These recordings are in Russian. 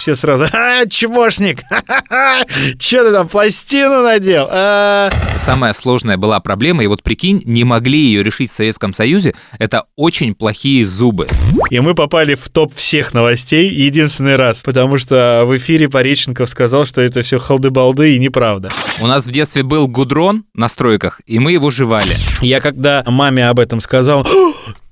Все сразу, а, чмошник, что ты там, пластину надел? А. Самая сложная была проблема, и вот прикинь, не могли ее решить в Советском Союзе, это очень плохие зубы. И мы попали в топ всех новостей единственный раз, потому что в эфире Пореченков сказал, что это все халды-балды и неправда. У нас в детстве был гудрон на стройках, и мы его жевали. Я когда маме об этом сказал,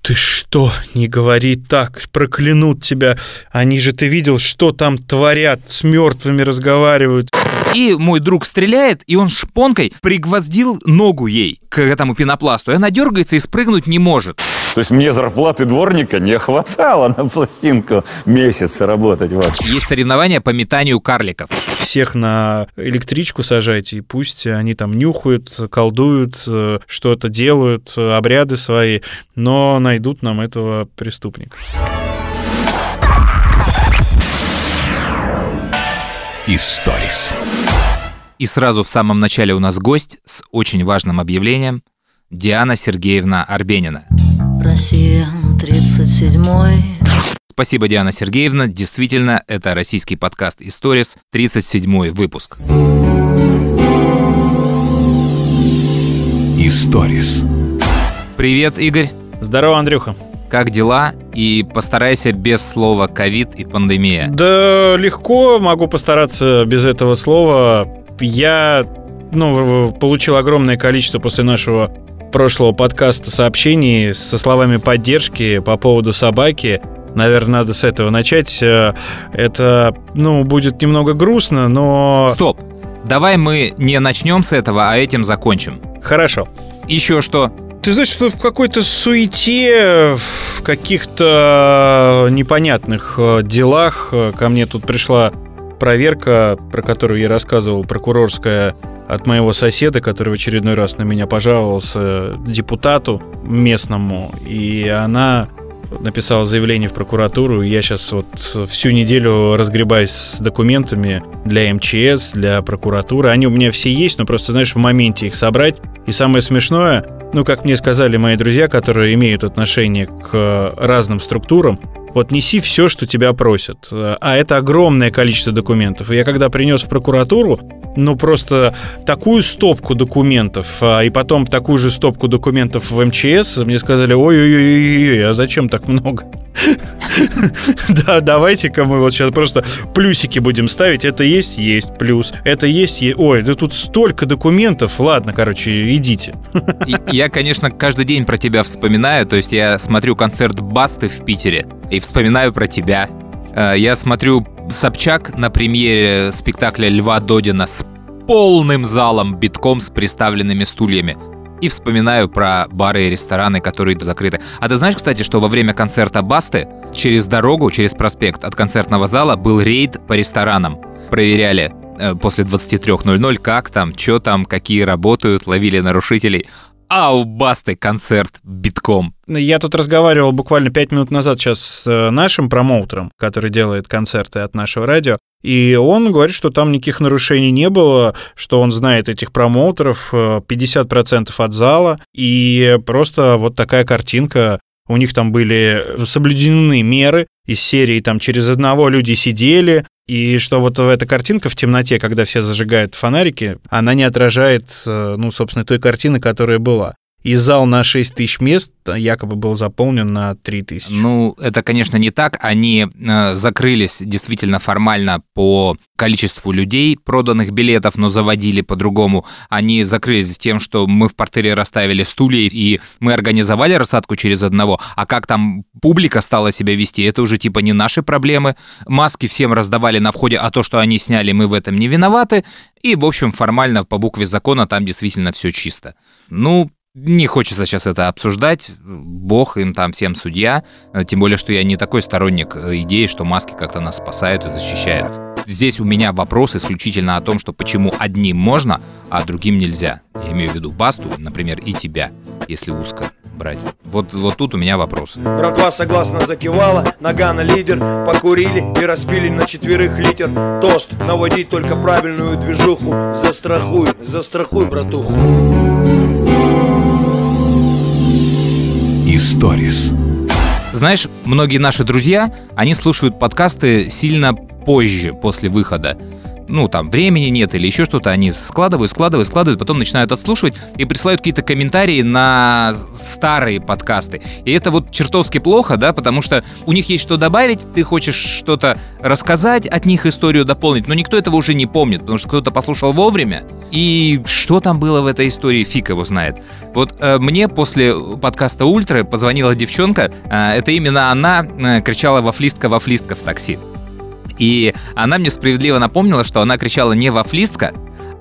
ты что, не говори так, проклянут тебя. Они же, ты видел, что там творят, с мертвыми разговаривают. И мой друг стреляет, и он шпонкой пригвоздил ногу ей к этому пенопласту, и она дергается и спрыгнуть не может. То есть мне зарплаты дворника не хватало на пластинку месяц работать. Вот. Есть соревнования по метанию карликов. Всех на электричку сажайте, и пусть они там нюхают, колдуют, э, что-то делают, э, обряды свои, но найдут нам этого преступника. Историс. И сразу в самом начале у нас гость с очень важным объявлением Диана Сергеевна Арбенина. Россия, 37-й. Спасибо, Диана Сергеевна. Действительно, это российский подкаст «Историс», 37-й выпуск. Историс. Привет, Игорь. Здорово, Андрюха. Как дела? И постарайся без слова ковид и пандемия. Да легко, могу постараться без этого слова. Я ну, получил огромное количество после нашего прошлого подкаста сообщений со словами поддержки по поводу собаки. Наверное, надо с этого начать. Э, это, ну, будет немного грустно, но... Стоп! Давай мы не начнем с этого, а этим закончим. Хорошо. Еще что? Ты знаешь, что в какой-то суете, в каких-то непонятных э, делах э, ко мне тут пришла проверка, про которую я рассказывал, прокурорская от моего соседа, который в очередной раз на меня пожаловался депутату местному, и она написала заявление в прокуратуру, я сейчас вот всю неделю разгребаюсь с документами для МЧС, для прокуратуры. Они у меня все есть, но просто, знаешь, в моменте их собрать. И самое смешное, ну, как мне сказали мои друзья, которые имеют отношение к разным структурам, вот неси все, что тебя просят. А это огромное количество документов. Я когда принес в прокуратуру, ну просто такую стопку документов, а, и потом такую же стопку документов в МЧС, мне сказали, ой-ой-ой, а зачем так много? Да, давайте-ка мы вот сейчас просто плюсики будем ставить. Это есть, есть плюс. Это есть, ой, да тут столько документов. Ладно, короче, идите. Я, конечно, каждый день про тебя вспоминаю. То есть я смотрю концерт Басты в Питере и вспоминаю про тебя. Э, я смотрю Собчак на премьере спектакля Льва Додина с полным залом, битком с приставленными стульями. И вспоминаю про бары и рестораны, которые закрыты. А ты знаешь, кстати, что во время концерта Басты через дорогу, через проспект от концертного зала был рейд по ресторанам. Проверяли э, после 23.00, как там, что там, какие работают, ловили нарушителей а у Басты концерт битком. Я тут разговаривал буквально пять минут назад сейчас с э, нашим промоутером, который делает концерты от нашего радио, и он говорит, что там никаких нарушений не было, что он знает этих промоутеров, 50% э, от зала, и просто вот такая картинка у них там были соблюдены меры из серии, там через одного люди сидели, и что вот эта картинка в темноте, когда все зажигают фонарики, она не отражает, э, ну, собственно, той картины, которая была. И зал на 6 тысяч мест якобы был заполнен на 3 тысячи. Ну, это, конечно, не так. Они э, закрылись действительно формально по количеству людей, проданных билетов, но заводили по-другому. Они закрылись тем, что мы в портере расставили стулья, и мы организовали рассадку через одного. А как там публика стала себя вести, это уже типа не наши проблемы. Маски всем раздавали на входе, а то, что они сняли, мы в этом не виноваты. И, в общем, формально по букве закона там действительно все чисто. Ну, не хочется сейчас это обсуждать. Бог им там всем судья. Тем более, что я не такой сторонник э, идеи, что маски как-то нас спасают и защищают. Здесь у меня вопрос исключительно о том, что почему одним можно, а другим нельзя. Я имею в виду Басту, например, и тебя, если узко брать. Вот, вот тут у меня вопрос. Братва согласно закивала, нога на лидер Покурили и распили на четверых литер Тост, наводить только правильную движуху Застрахуй, застрахуй, братуху Историс. Знаешь, многие наши друзья, они слушают подкасты сильно позже, после выхода ну, там, времени нет или еще что-то, они складывают, складывают, складывают, потом начинают отслушивать и присылают какие-то комментарии на старые подкасты. И это вот чертовски плохо, да, потому что у них есть что добавить, ты хочешь что-то рассказать от них, историю дополнить, но никто этого уже не помнит, потому что кто-то послушал вовремя, и что там было в этой истории, фиг его знает. Вот э, мне после подкаста «Ультра» позвонила девчонка, э, это именно она э, кричала «Вафлистка, вафлистка» в такси. И она мне справедливо напомнила, что она кричала не вафлистка,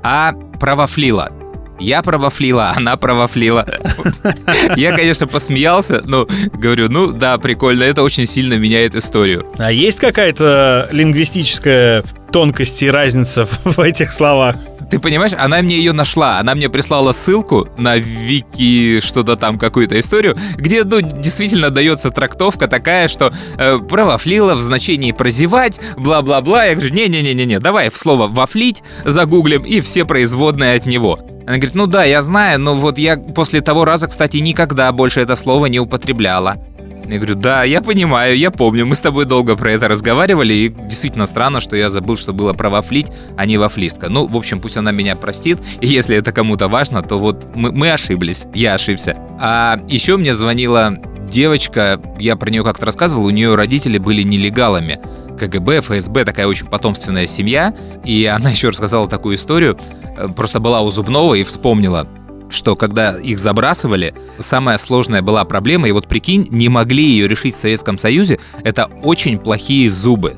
а правофлила. Я правофлила, она правофлила. Я, конечно, посмеялся, но говорю, ну да, прикольно, это очень сильно меняет историю. А есть какая-то лингвистическая тонкость и разница в этих словах? Ты понимаешь, она мне ее нашла, она мне прислала ссылку на вики, что-то там, какую-то историю, где, ну, действительно дается трактовка такая, что э, про вафлила в значении прозевать, бла-бла-бла. Я говорю, не-не-не-не, давай в слово вафлить загуглим и все производные от него. Она говорит, ну да, я знаю, но вот я после того раза, кстати, никогда больше это слово не употребляла. Я говорю, да, я понимаю, я помню, мы с тобой долго про это разговаривали, и действительно странно, что я забыл, что было про вафлить, а не вафлистка. Ну, в общем, пусть она меня простит, и если это кому-то важно, то вот мы, мы ошиблись, я ошибся. А еще мне звонила девочка, я про нее как-то рассказывал, у нее родители были нелегалами. КГБ, ФСБ, такая очень потомственная семья. И она еще рассказала такую историю. Э, просто была у Зубного и вспомнила что когда их забрасывали, самая сложная была проблема, и вот прикинь, не могли ее решить в Советском Союзе, это очень плохие зубы.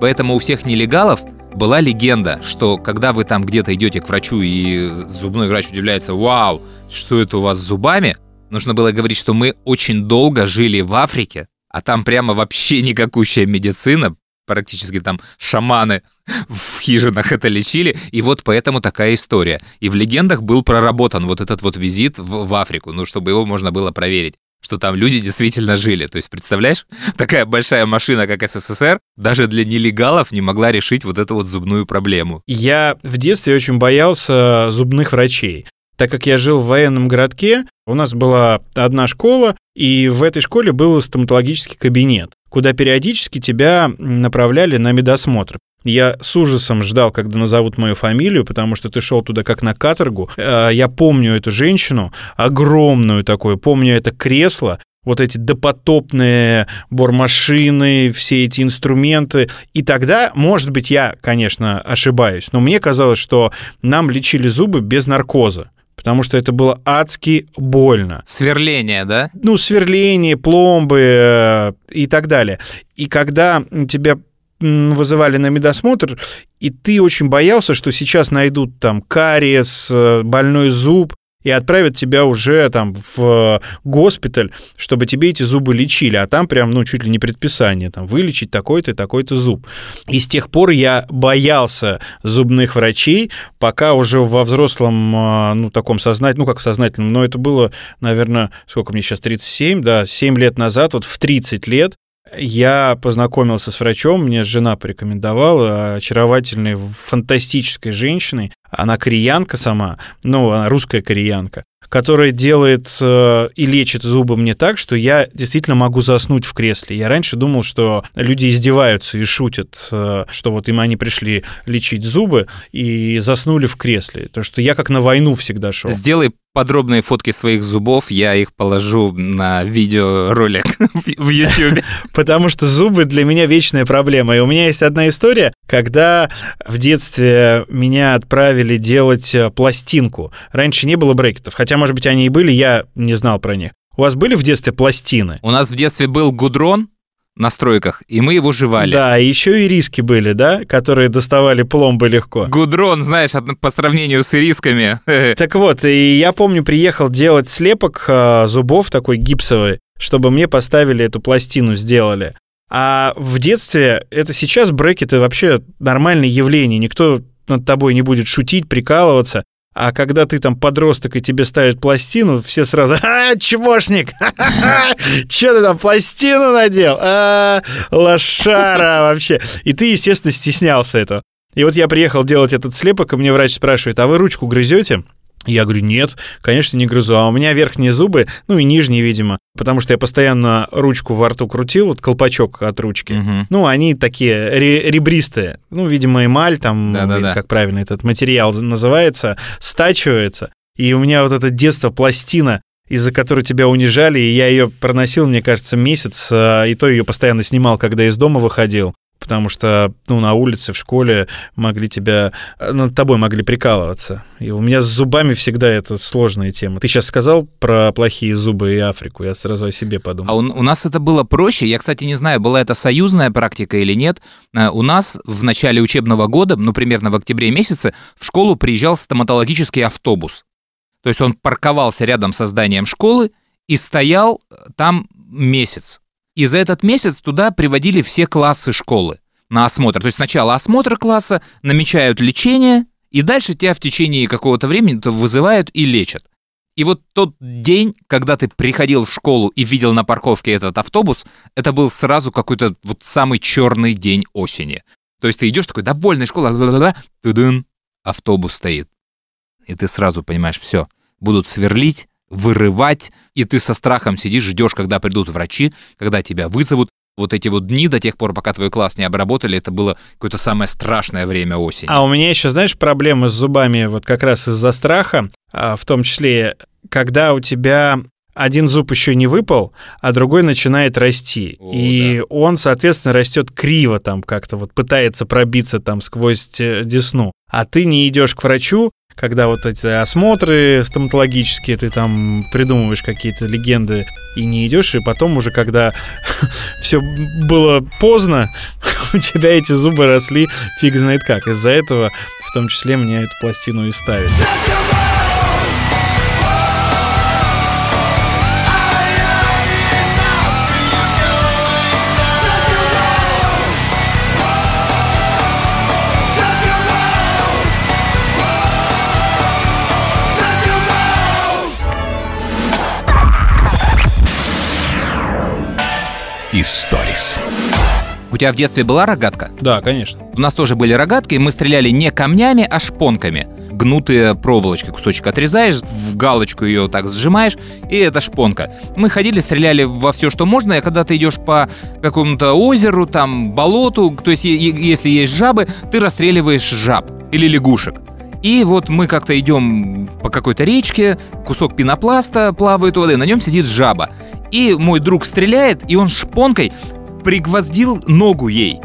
Поэтому у всех нелегалов была легенда, что когда вы там где-то идете к врачу, и зубной врач удивляется, вау, что это у вас с зубами, нужно было говорить, что мы очень долго жили в Африке, а там прямо вообще никакущая медицина, практически там шаманы в хижинах это лечили, и вот поэтому такая история. И в легендах был проработан вот этот вот визит в, в Африку, ну, чтобы его можно было проверить что там люди действительно жили. То есть, представляешь, такая большая машина, как СССР, даже для нелегалов не могла решить вот эту вот зубную проблему. Я в детстве очень боялся зубных врачей. Так как я жил в военном городке, у нас была одна школа, и в этой школе был стоматологический кабинет куда периодически тебя направляли на медосмотр. Я с ужасом ждал, когда назовут мою фамилию, потому что ты шел туда как на каторгу. Э, я помню эту женщину, огромную такую, помню это кресло, вот эти допотопные бормашины, все эти инструменты. И тогда, может быть, я, конечно, ошибаюсь, но мне казалось, что нам лечили зубы без наркоза потому что это было адски больно. Сверление, да? Ну, сверление, пломбы э, и так далее. И когда тебя вызывали на медосмотр, и ты очень боялся, что сейчас найдут там кариес, э, больной зуб, и отправят тебя уже там в госпиталь, чтобы тебе эти зубы лечили, а там прям, ну, чуть ли не предписание, там, вылечить такой-то и такой-то зуб. И с тех пор я боялся зубных врачей, пока уже во взрослом, а, ну, таком сознательном, ну, как сознательном, но это было, наверное, сколько мне сейчас, 37, да, 7 лет назад, вот в 30 лет я познакомился с врачом, мне жена порекомендовала, очаровательной, фантастической женщиной. Она кореянка сама, ну, она русская кореянка которая делает э, и лечит зубы мне так, что я действительно могу заснуть в кресле. Я раньше думал, что люди издеваются и шутят, э, что вот им они пришли лечить зубы и заснули в кресле. Потому что я как на войну всегда шел. Сделай подробные фотки своих зубов, я их положу на видеоролик в YouTube. Потому что зубы для меня вечная проблема. И у меня есть одна история, когда в детстве меня отправили делать э, пластинку. Раньше не было брекетов, хотя, может быть, они и были, я не знал про них. У вас были в детстве пластины? У нас в детстве был гудрон, на стройках, и мы его жевали. Да, еще и риски были, да, которые доставали пломбы легко. Гудрон, знаешь, по сравнению с рисками. Так вот, и я помню, приехал делать слепок а, зубов такой гипсовый, чтобы мне поставили эту пластину, сделали. А в детстве это сейчас брекеты вообще нормальное явление. Никто над тобой не будет шутить, прикалываться. А когда ты там подросток и тебе ставят пластину, все сразу «А, чмошник! Че ты там пластину надел? А, лошара вообще!» И ты, естественно, стеснялся этого. И вот я приехал делать этот слепок, и мне врач спрашивает, а вы ручку грызете? Я говорю, нет, конечно, не грызу. А у меня верхние зубы, ну и нижние, видимо, потому что я постоянно ручку во рту крутил, вот колпачок от ручки. Мгм. Ну, они такие ре- ребристые. Ну, видимо, эмаль там, Да-да-да. или как правильно этот материал называется, стачивается. И у меня вот это детство пластина, из-за которой тебя унижали, и я ее проносил, мне кажется, месяц, а, и то ее постоянно снимал, когда из дома выходил. Потому что, ну, на улице, в школе могли тебя, э, над тобой могли прикалываться. И у меня с зубами всегда это сложная тема. Ты сейчас сказал про плохие зубы и Африку, я сразу о себе подумал. А у, у нас это было проще. Я, кстати, не знаю, была это союзная практика или нет. Э, У нас в начале учебного года, ну, примерно в октябре месяце, в школу приезжал стоматологический автобус. То есть он парковался рядом со зданием школы и стоял э, там месяц. И за этот месяц туда приводили все классы школы на осмотр. То есть сначала осмотр класса, намечают лечение, и дальше тебя в течение какого-то времени вызывают и лечат. И вот тот день, когда ты приходил в школу и видел на парковке этот автобус, это был сразу какой-то вот самый черный день осени. То есть ты идешь такой, довольный школа, ла-ла-ла-ла, тудын, автобус стоит. И ты сразу понимаешь, все, будут сверлить, вырывать, и ты со страхом сидишь, ждешь, когда придут врачи, когда тебя вызовут. Вот эти вот дни до тех пор, пока твой класс не обработали, это было какое-то самое страшное время осени. А у меня еще, знаешь, проблемы с зубами вот как раз из-за страха, а, в том числе, когда у тебя один зуб еще не выпал, а другой начинает расти. О, и он, соответственно, растет криво там как-то, вот пытается пробиться там сквозь э, десну. А ты не идешь к врачу, когда вот эти осмотры стоматологические, ты там придумываешь какие-то легенды и не идешь, и потом уже, когда все было поздно, у тебя эти зубы росли фиг знает как. Из-за этого, в том числе, мне эту пластину и ставят. Историс. У тебя в детстве была рогатка? Да, конечно. У нас тоже были рогатки, и мы стреляли не камнями, а шпонками. Гнутые проволочки, кусочек отрезаешь, в галочку ее так сжимаешь, и это шпонка. Мы ходили, стреляли во все, что можно, и когда ты идешь по какому-то озеру, там, болоту, то есть если есть жабы, ты расстреливаешь жаб или лягушек. И вот мы как-то идем по какой-то речке, кусок пенопласта плавает у воды, на нем сидит жаба. И мой друг стреляет, и он шпонкой пригвоздил ногу ей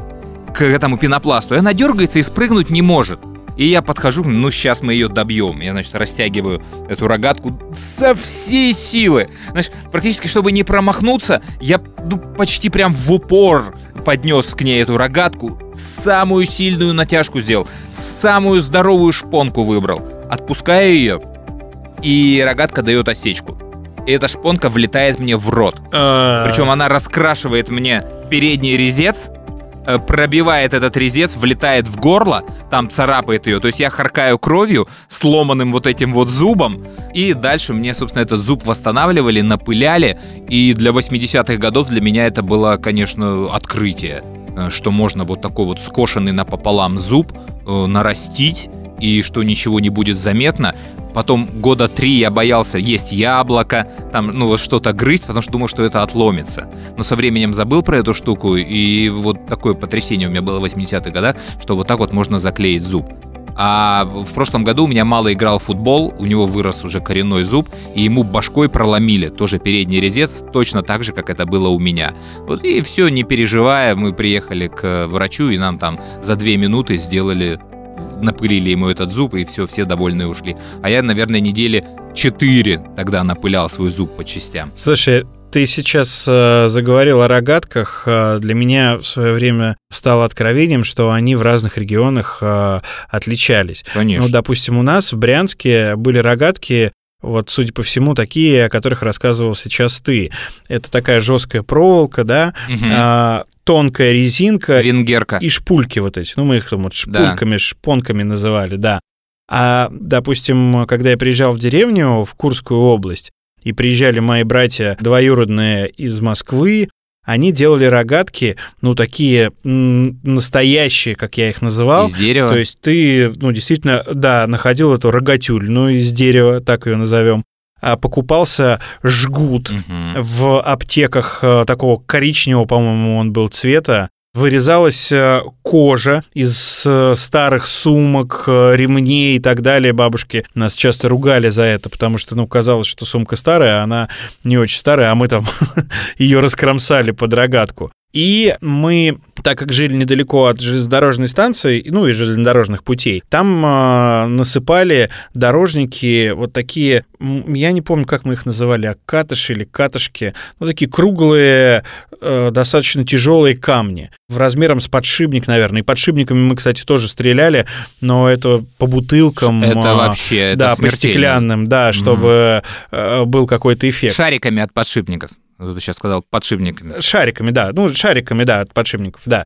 к этому пенопласту, и она дергается и спрыгнуть не может. И я подхожу, ну сейчас мы ее добьем. Я, значит, растягиваю эту рогатку со всей силы. Знаешь, практически, чтобы не промахнуться, я ну, почти прям в упор поднес к ней эту рогатку, самую сильную натяжку сделал, самую здоровую шпонку выбрал. Отпускаю ее, и рогатка дает осечку. И эта шпонка влетает мне в рот. А, Причем она раскрашивает мне передний резец, пробивает этот резец, влетает в горло, там царапает ее. То есть я харкаю кровью, сломанным вот этим вот зубом. И дальше мне, собственно, этот зуб восстанавливали, напыляли. И для 80-х годов для меня это было, конечно, открытие. э, Что можно вот такой вот скошенный напополам зуб э, нарастить, и что ничего не будет заметно. Потом года три я боялся есть яблоко, там, ну, вот что-то грызть, потому что думал, что это отломится. Но со временем забыл про эту штуку, и вот такое потрясение у меня было в 80-х годах, что вот так вот можно заклеить зуб. А в прошлом году у меня мало играл в футбол, у него вырос уже коренной зуб, и ему башкой проломили тоже передний резец, точно так же, как это было у меня. Вот и все, не переживая, мы приехали к врачу, и нам там за две минуты сделали напылили ему этот зуб, и все, все довольные ушли. А я, наверное, недели четыре тогда напылял свой зуб по частям. Слушай, ты сейчас э, заговорил о рогатках. Э, Для меня в свое время стало откровением, что они в разных регионах э, отличались. Конечно. Ну, допустим, у нас в Брянске были рогатки, вот, судя по всему, такие, о которых рассказывал сейчас ты. Это такая жесткая проволока, да, а, тонкая резинка Венгерка. и шпульки вот эти. Ну, мы их там вот шпульками, шпонками называли, да. А, допустим, когда я приезжал в деревню, в Курскую область, и приезжали мои братья двоюродные из Москвы, они делали рогатки, ну, такие настоящие, как я их называл. Из дерева. То есть ты, ну, действительно, да, находил эту рогатюль, ну, из дерева, так ее назовем. А покупался жгут Мгм. в аптеках э, такого коричневого, по-моему, он был цвета. Вырезалась э, кожа из э, старых сумок, ремней и так далее. Бабушки нас часто ругали за это, потому что, ну, казалось, что сумка старая, а она не очень старая, а мы там ее раскромсали под рогатку. И мы, так как жили недалеко от железнодорожной станции, ну и железнодорожных путей, там э, насыпали дорожники вот такие, я не помню, как мы их называли, акатыши или катышки, ну такие круглые, э, достаточно тяжелые камни, в размером с подшипник, наверное. И подшипниками мы, кстати, тоже стреляли, но это по бутылкам. Это э, вообще, это да, по стеклянным, да, чтобы э, был какой-то эффект. Шариками от подшипников. Вот сейчас сказал подшипниками. Шариками, да. Ну, шариками, да, от подшипников, да.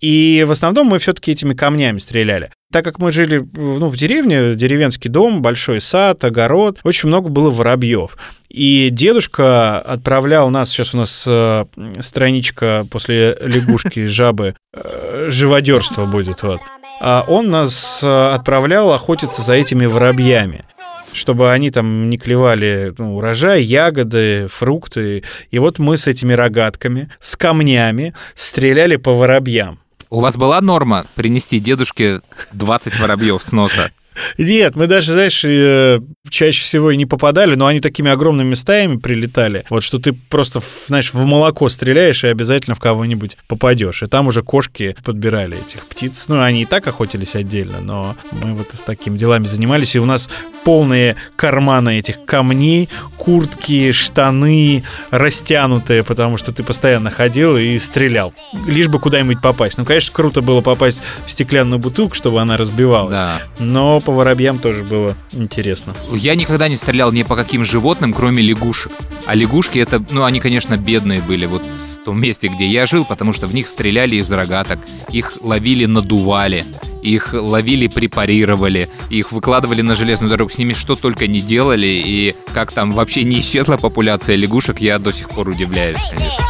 И в основном мы все-таки этими камнями стреляли. Так как мы жили ну, в деревне, деревенский дом, большой сад, огород, очень много было воробьев. И дедушка отправлял нас, сейчас у нас э, страничка после лягушки, жабы, э, живодерство будет, вот. А он нас э, отправлял охотиться за этими воробьями чтобы они там не клевали ну, урожай, ягоды, фрукты. И вот мы с этими рогатками, с камнями стреляли по воробьям. У вас была норма принести дедушке 20 воробьев с носа? Нет, мы даже, знаешь, э, чаще всего и не попадали, но они такими огромными стаями прилетали, вот что ты просто, знаешь, в молоко стреляешь и обязательно в кого-нибудь попадешь. И там уже кошки подбирали этих птиц. Ну, они и так охотились отдельно, но мы вот с такими делами занимались, и у нас полные карманы этих камней, куртки, штаны растянутые, потому что ты постоянно ходил и стрелял, лишь бы куда-нибудь попасть. Ну, конечно, круто было попасть в стеклянную бутылку, чтобы она разбивалась. Да. Но по воробьям тоже было интересно. Я никогда не стрелял ни по каким животным, кроме лягушек. А лягушки это, ну, они, конечно, бедные были вот в том месте, где я жил, потому что в них стреляли из рогаток, их ловили, надували, их ловили, препарировали, их выкладывали на железную дорогу, с ними что только не делали, и как там вообще не исчезла популяция лягушек, я до сих пор удивляюсь, конечно.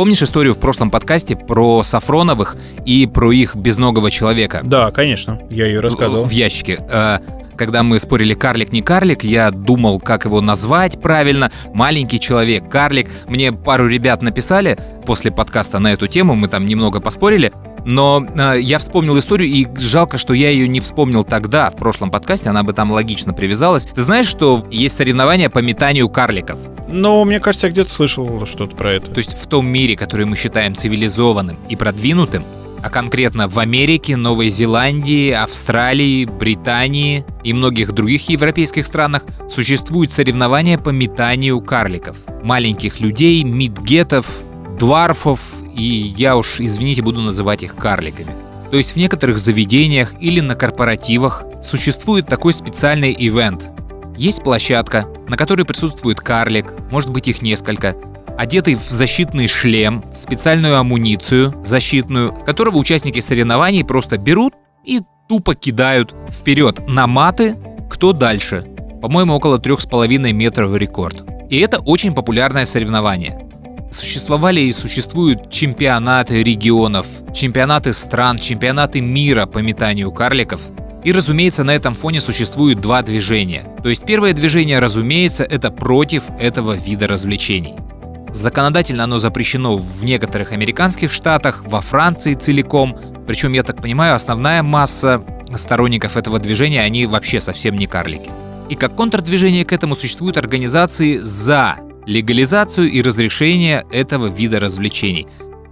Помнишь историю в прошлом подкасте про Сафроновых и про их безногого человека? Да, конечно, я ее рассказывал. В ящике. Э, Когда мы спорили, карлик не карлик, я думал, как его назвать правильно. Маленький человек, карлик. Мне пару ребят написали после подкаста на эту тему, мы там немного поспорили. Но э, я вспомнил историю, и жалко, что я ее не вспомнил тогда, в прошлом подкасте, она бы там логично привязалась. Ты знаешь, что есть соревнования по метанию карликов? Но мне кажется, я где-то слышал что-то про это. То есть в том мире, который мы считаем цивилизованным и продвинутым, а конкретно в Америке, Новой Зеландии, Австралии, Британии и многих других европейских странах существуют соревнования по метанию карликов. Маленьких людей, мидгетов, дварфов, и я уж, извините, буду называть их карликами. То есть в некоторых заведениях или на корпоративах существует такой специальный ивент. Есть площадка, на которой присутствует карлик, может быть их несколько, одетый в защитный шлем, в специальную амуницию защитную, которого участники соревнований просто берут и тупо кидают вперед на маты, кто дальше. По-моему, около 3,5 метров рекорд. И это очень популярное соревнование. Существовали и существуют чемпионаты регионов, чемпионаты стран, чемпионаты мира по метанию карликов. И, разумеется, на этом фоне существуют два движения. То есть первое движение, разумеется, это против этого вида развлечений. Законодательно оно запрещено в некоторых американских штатах, во Франции целиком. Причем, я так понимаю, основная масса сторонников этого движения, они вообще совсем не карлики. И как контрдвижение к этому существуют организации за легализацию и разрешение этого вида развлечений.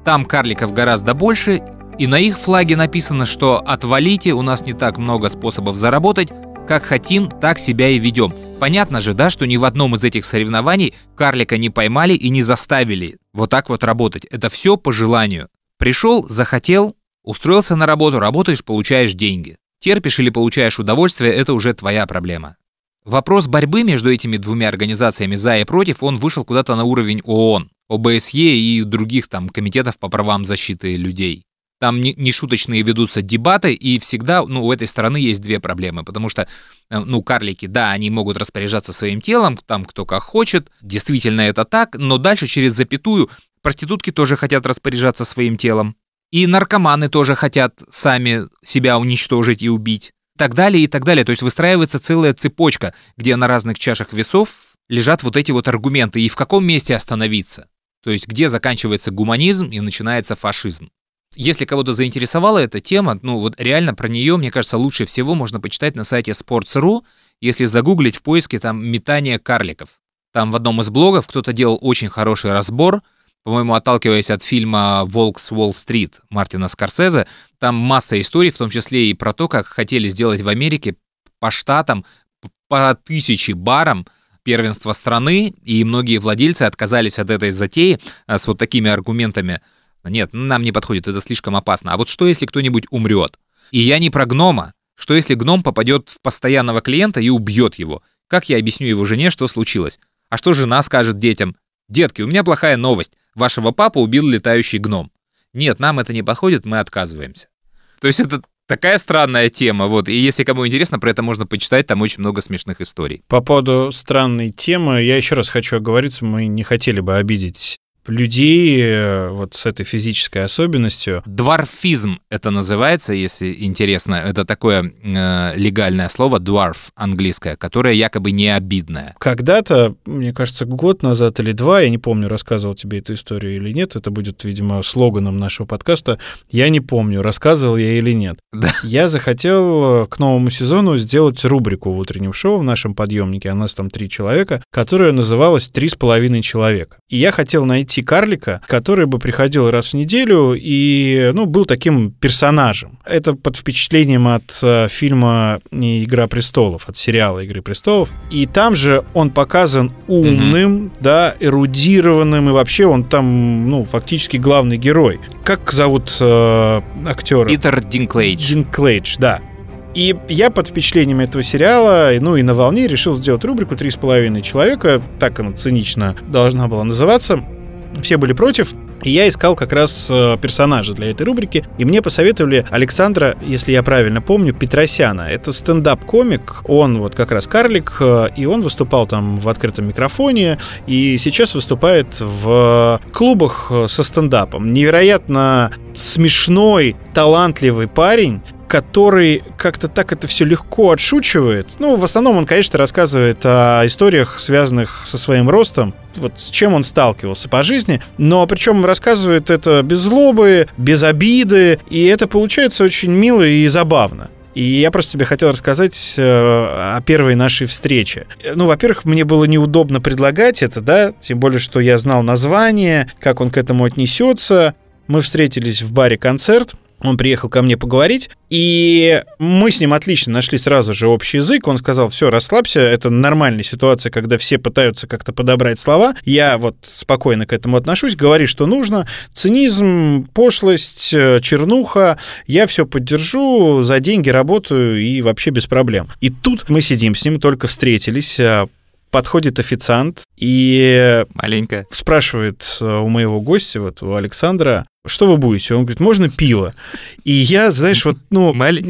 Там карликов гораздо больше, и на их флаге написано, что «отвалите, у нас не так много способов заработать, как хотим, так себя и ведем». Понятно же, да, что ни в одном из этих соревнований карлика не поймали и не заставили вот так вот работать. Это все по желанию. Пришел, захотел, устроился на работу, работаешь, получаешь деньги. Терпишь или получаешь удовольствие – это уже твоя проблема. Вопрос борьбы между этими двумя организациями «за» и «против», он вышел куда-то на уровень ООН, ОБСЕ и других там комитетов по правам защиты людей. Там нешуточные ведутся дебаты, и всегда ну, у этой стороны есть две проблемы, потому что, э, ну, карлики, да, они могут распоряжаться своим телом, там кто как хочет, действительно это так, но дальше через запятую проститутки тоже хотят распоряжаться своим телом, и наркоманы тоже хотят сами себя уничтожить и убить, так далее и так далее. То есть выстраивается целая цепочка, где на разных чашах весов лежат вот эти вот аргументы, и в каком месте остановиться. То есть где заканчивается гуманизм и начинается фашизм. Если кого-то заинтересовала эта тема, ну вот реально про нее, мне кажется, лучше всего можно почитать на сайте Sports.ru, если загуглить в поиске там метание карликов. Там в одном из блогов кто-то делал очень хороший разбор, по-моему, отталкиваясь от фильма «Волк с Уолл-стрит» Мартина Скорсезе, там масса историй, в том числе и про то, как хотели сделать в Америке по штатам, по тысяче барам первенство страны, и многие владельцы отказались от этой затеи а, с вот такими аргументами – нет, нам не подходит, это слишком опасно. А вот что, если кто-нибудь умрет? И я не про гнома. Что, если гном попадет в постоянного клиента и убьет его? Как я объясню его жене, что случилось? А что жена скажет детям? «Детки, у меня плохая новость. Вашего папу убил летающий гном». Нет, нам это не подходит, мы отказываемся. То есть это такая странная тема, вот, и если кому интересно, про это можно почитать, там очень много смешных историй. По поводу странной темы, я еще раз хочу оговориться, мы не хотели бы обидеть людей э, вот с этой физической особенностью. Дварфизм это называется, если интересно. Это такое э, легальное слово, dwarf английское, которое якобы не обидное. Когда-то, мне кажется, год назад или два, я не помню, рассказывал тебе эту историю или нет, это будет, видимо, слоганом нашего подкаста, я не помню, рассказывал я или нет. Да. Я захотел э, к новому сезону сделать рубрику в утреннем шоу в нашем подъемнике, а нас там три человека, которая называлась «Три с половиной человека». И я хотел найти найти карлика, который бы приходил раз в неделю и, ну, был таким персонажем. Это под впечатлением от э, фильма «Игра престолов», от сериала «Игры престолов». И там же он показан умным, mm да, эрудированным, и вообще он там, ну, фактически главный герой. Как зовут э, актера? Питер Динклейдж. Динклейдж, да. И я под впечатлением этого сериала, ну и на волне решил сделать рубрику «Три с половиной человека», так она цинично должна была называться все были против, и я искал как раз э, персонажа для этой рубрики, и мне посоветовали Александра, если я правильно помню, Петросяна. Это стендап-комик, он вот как раз карлик, э, и он выступал там в открытом микрофоне, и сейчас выступает в клубах э, со стендапом. Невероятно смешной, талантливый парень, который как-то так это все легко отшучивает. Ну, в основном он, конечно, рассказывает о историях, связанных со своим ростом, вот с чем он сталкивался по жизни, но причем рассказывает это без злобы, без обиды, и это получается очень мило и забавно. И я просто тебе хотел рассказать э, о первой нашей встрече. Ну, во-первых, мне было неудобно предлагать это, да, тем более, что я знал название, как он к этому отнесется. Мы встретились в баре «Концерт», он приехал ко мне поговорить, и мы с ним отлично нашли сразу же общий язык. Он сказал, все, расслабься, это нормальная ситуация, когда все пытаются как-то подобрать слова. Я вот спокойно к этому отношусь, говори, что нужно. Цинизм, пошлость, э, чернуха, я все поддержу, за деньги работаю и вообще без проблем. И тут мы сидим с ним, только встретились, а подходит официант и Маленько. спрашивает э, у моего гостя, вот у Александра, что вы будете? Он говорит, можно пиво? И я, знаешь, вот, ну, Маль...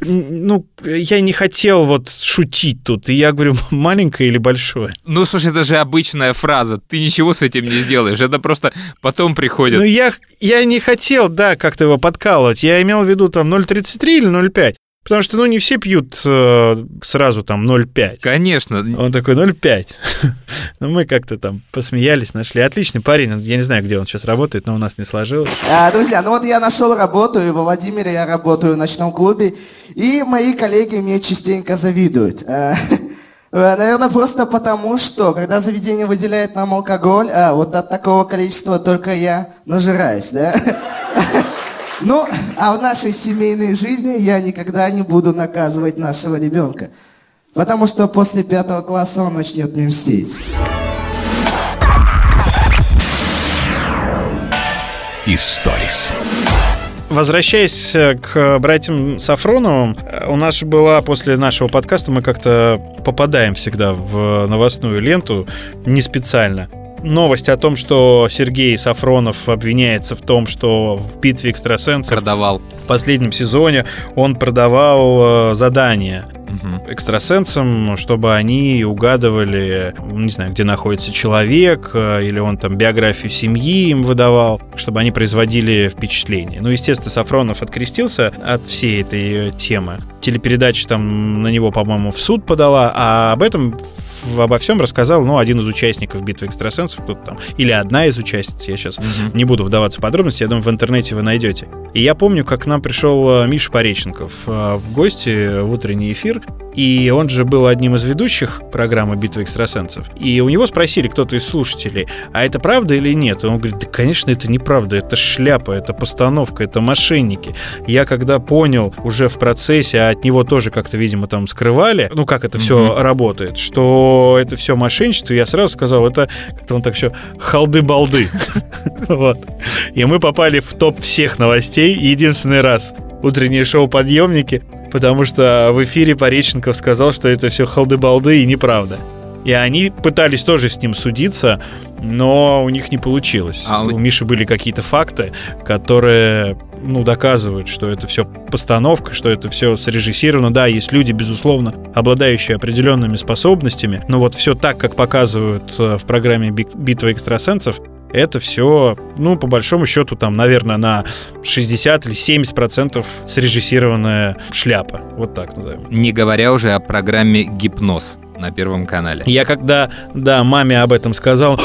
ну, я не хотел вот шутить тут. И я говорю, маленькое или большое? Ну, слушай, это же обычная фраза. Ты ничего с этим не сделаешь. Это просто потом приходит. Ну, я, я не хотел, да, как-то его подкалывать. Я имел в виду там 0,33 или 0,5. Потому что, ну, не все пьют э, сразу там 0,5. Конечно. Он такой 0,5. ну, мы как-то там посмеялись, нашли. Отличный парень. Я не знаю, где он сейчас работает, но у нас не сложилось. А, друзья, ну вот я нашел работу, и во Владимире я работаю в ночном клубе, и мои коллеги мне частенько завидуют. А, наверное, просто потому, что когда заведение выделяет нам алкоголь, а вот от такого количества только я нажираюсь, да? Ну, а в нашей семейной жизни я никогда не буду наказывать нашего ребенка. Потому что после пятого класса он начнет мне мстить. Историс. Возвращаясь э, к братьям Сафроновым, э, у нас же была после нашего подкаста, мы как-то попадаем всегда в новостную ленту, не специально. Новость о том, что Сергей Сафронов обвиняется в том, что в битве экстрасенсов Продавал. в последнем сезоне он продавал э, задания Мгм. экстрасенсам, чтобы они угадывали, не знаю, где находится человек, э, или он там биографию семьи им выдавал, чтобы они производили впечатление. Ну, естественно, Сафронов открестился от всей этой э, темы. Телепередача там на него, по-моему, в суд подала, а об этом обо всем рассказал, ну, один из участников битвы экстрасенсов, кто-то там, или одна из участниц, я сейчас не буду вдаваться в подробности, я думаю, в интернете вы найдете. И я помню, как к нам пришел э, Миша Пореченков э, в гости в утренний эфир, и он же был одним из ведущих программы «Битва экстрасенсов». И у него спросили кто-то из слушателей, а это правда или нет? И он говорит, да, конечно, это неправда, это шляпа, это постановка, это мошенники. Я когда понял уже в процессе, а от него тоже как-то, видимо, там скрывали, ну, как это все Мгм. работает, что это все мошенничество, я сразу сказал, это как-то он так все халды-балды. Вот. И мы попали в топ всех новостей единственный раз. Утреннее шоу «Подъемники», потому что в эфире Пореченков сказал, что это все халды-балды и неправда. И они пытались тоже с ним судиться, но у них не получилось. А у- Миши были какие-то факты, которые ну, доказывают, что это все постановка, что это все срежиссировано. Да, есть люди, безусловно, обладающие определенными способностями, но вот все так, как показывают э, в программе «Бик- «Битва экстрасенсов», это все, ну, по большому счету, там, наверное, на 60 или 70 процентов срежиссированная шляпа. Вот так назовем. Не говоря уже о программе «Гипноз» на Первом канале. Я когда, да, маме об этом сказал,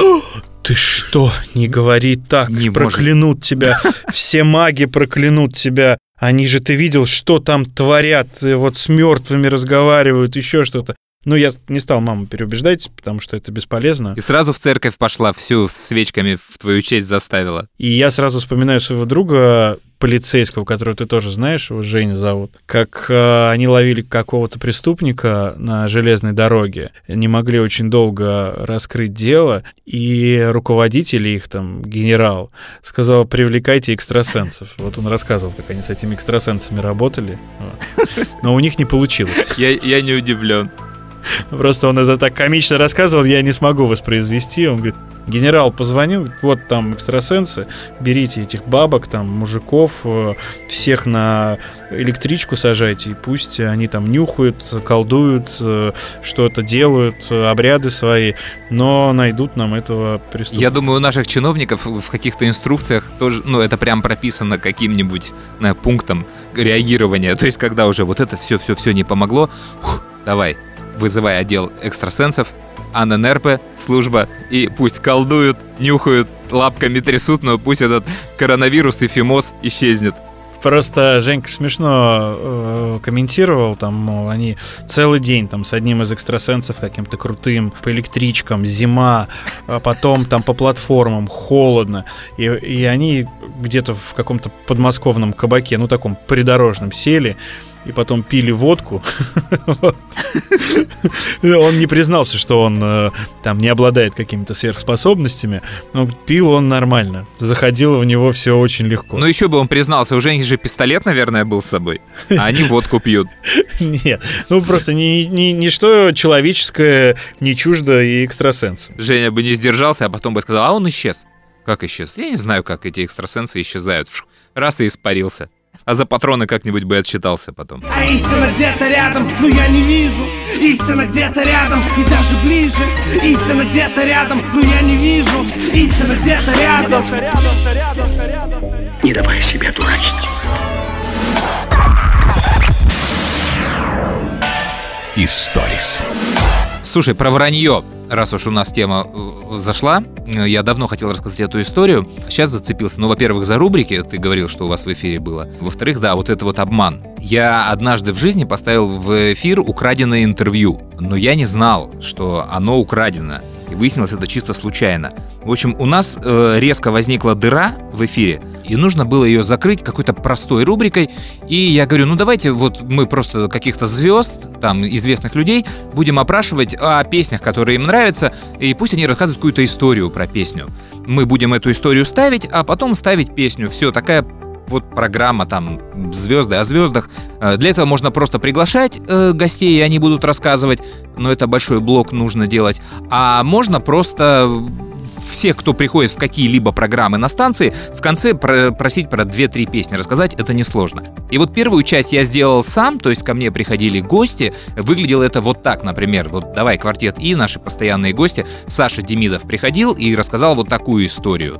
ты что, не говори так, Не может. проклянут тебя, все маги проклянут тебя. Они же, ты видел, что там творят, вот с мертвыми разговаривают, еще что-то. Ну, я не стал маму переубеждать, потому что это бесполезно. И сразу в церковь пошла, всю с свечками в твою честь заставила. И я сразу вспоминаю своего друга, полицейского, которого ты тоже знаешь, его Женя зовут, как э, они ловили какого-то преступника на железной дороге, не могли очень долго раскрыть дело, и руководитель их, там, генерал, сказал, привлекайте экстрасенсов. Вот он рассказывал, как они с этими экстрасенсами работали. Вот. Но у них не получилось. Я, я не удивлен. Просто он это так комично рассказывал, я не смогу воспроизвести. Он говорит, генерал позвонил, вот там экстрасенсы, берите этих бабок, там, мужиков, э, всех на электричку сажайте, и пусть они там нюхают, колдуют, э, что-то делают, обряды свои, но найдут нам этого преступника. Я думаю, у наших чиновников в каких-то инструкциях тоже, ну, это прям прописано каким-нибудь э, пунктом реагирования. То есть, когда уже вот это все-все-все не помогло, хух, давай, вызывай отдел экстрасенсов, АННРП, служба, и пусть колдуют, нюхают, лапками трясут, но пусть этот коронавирус и фимоз исчезнет. Просто Женька смешно э, комментировал, там, мол, они целый день там с одним из экстрасенсов каким-то крутым, по электричкам, зима, а потом там по платформам, холодно, и, и они где-то в каком-то подмосковном кабаке, ну, таком придорожном, сели, и потом пили водку. Он не признался, что он э, там не обладает какими-то сверхспособностями, но пил он нормально. Заходило в него все очень легко. Ну еще бы он признался, у Жени же пистолет, наверное, был с собой, а они водку пьют. Нет, ну просто ни, ни, ничто человеческое не чуждо и экстрасенсам. Женя бы не сдержался, а потом бы сказал, а он исчез. Как исчез? Я не знаю, как эти экстрасенсы исчезают. Раз и испарился. А за патроны как-нибудь бы отчитался потом. А истина где-то рядом, но я не вижу Истина где-то рядом и даже ближе Истина где-то рядом, но я не вижу Истина где-то рядом Не давай себя дурачить. Историс. Слушай, про вранье, раз уж у нас тема э, зашла, э, я давно хотел рассказать эту историю. Сейчас зацепился. Ну, во-первых, за рубрики, ты говорил, что у вас в эфире было. Во-вторых, да, вот это вот обман. Я однажды в жизни поставил в эфир украденное интервью, но я не знал, что оно украдено. И выяснилось это чисто случайно. В общем, у нас э, резко возникла дыра в эфире, и нужно было ее закрыть какой-то простой рубрикой. И я говорю, ну давайте вот мы просто каких-то звезд, там, известных людей, будем опрашивать о песнях, которые им нравятся, и пусть они рассказывают какую-то историю про песню. Мы будем эту историю ставить, а потом ставить песню. Все, такая вот программа там «Звезды о звездах». Э, Для этого можно просто приглашать э, гостей, и они будут рассказывать, но это большой блок нужно делать. А можно просто всех, кто приходит в какие-либо программы на станции, в конце про- просить про 2-3 песни рассказать, это несложно. И вот первую часть я сделал сам, то есть ко мне приходили гости, выглядело это вот так, например, вот давай квартет И, наши постоянные гости, Саша Демидов приходил и рассказал вот такую историю.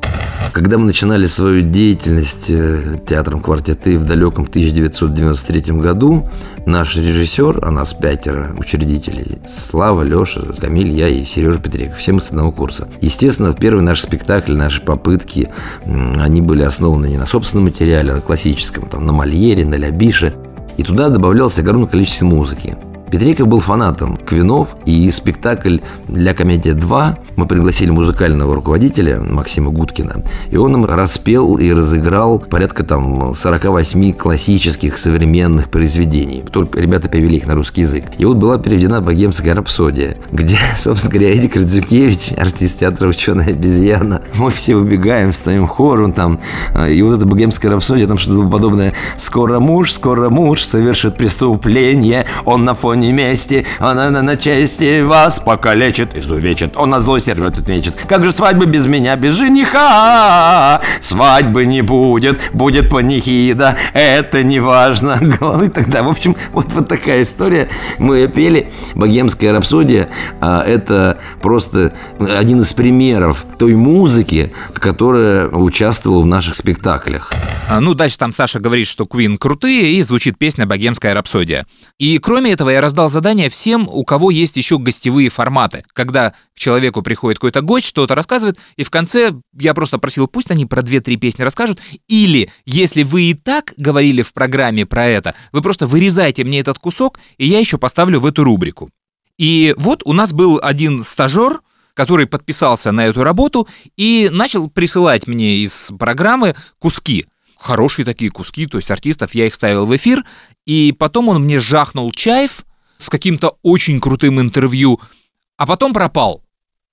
Когда мы начинали свою деятельность э, театром «Квартеты» в далеком 1993 году, наш режиссер, а нас пятеро учредителей, Слава, Леша, Камиль, я и Сережа Петреков, все мы с одного курса. Естественно, первый наш спектакль, наши попытки, они были основаны не на собственном материале, а на классическом, там, на Мольере, на Лябише. И туда добавлялось огромное количество музыки. Петриков был фанатом Квинов, и спектакль для «Комедия 2» мы пригласили музыкального руководителя Максима Гудкина, и он им распел и разыграл порядка там 48 классических современных произведений. Только ребята перевели их на русский язык. И вот была переведена «Богемская рапсодия», где, собственно говоря, Эдик Радзюкевич, артист театра «Ученая обезьяна», мы все убегаем, встаем хором там, и вот эта «Богемская рапсодия», там что-то подобное «Скоро муж, скоро муж совершит преступление, он на фоне мести, она на, на части вас покалечит, изувечит, он на зло сервет отмечет. Как же свадьба без меня, без жениха? Свадьбы не будет, будет панихида, это не важно. Главное тогда, в общем, вот, вот такая история. Мы ее пели, «Богемская рапсодия», а это просто один из примеров той музыки, которая участвовала в наших спектаклях. А, Ну, дальше там Саша говорит, что Queen крутые, и звучит песня «Богемская рапсодия». И кроме этого я раздал задание всем, у кого есть еще гостевые форматы. Когда к человеку приходит какой-то гость, что-то рассказывает, и в конце я просто просил, пусть они про 2-3 песни расскажут, или если вы и так говорили в программе про это, вы просто вырезайте мне этот кусок, и я еще поставлю в эту рубрику. И вот у нас был один стажер, который подписался на эту работу и начал присылать мне из программы куски. Хорошие такие куски, то есть артистов, я их ставил в эфир, и потом он мне жахнул чаев с каким-то очень крутым интервью, а потом пропал.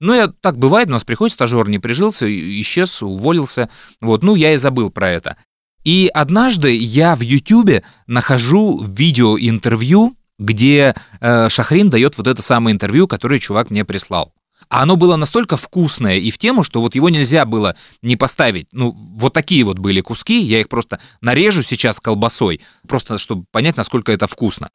Ну, я, так бывает, у нас приходит стажер, не прижился, исчез, уволился. Вот, ну, я и забыл про это. И однажды я в Ютубе нахожу видеоинтервью, где э, Шахрин дает вот это самое интервью, которое чувак мне прислал. А оно было настолько вкусное и в тему, что вот его нельзя было не поставить. Ну, вот такие вот были куски, я их просто нарежу сейчас колбасой, просто чтобы понять, насколько это вкусно.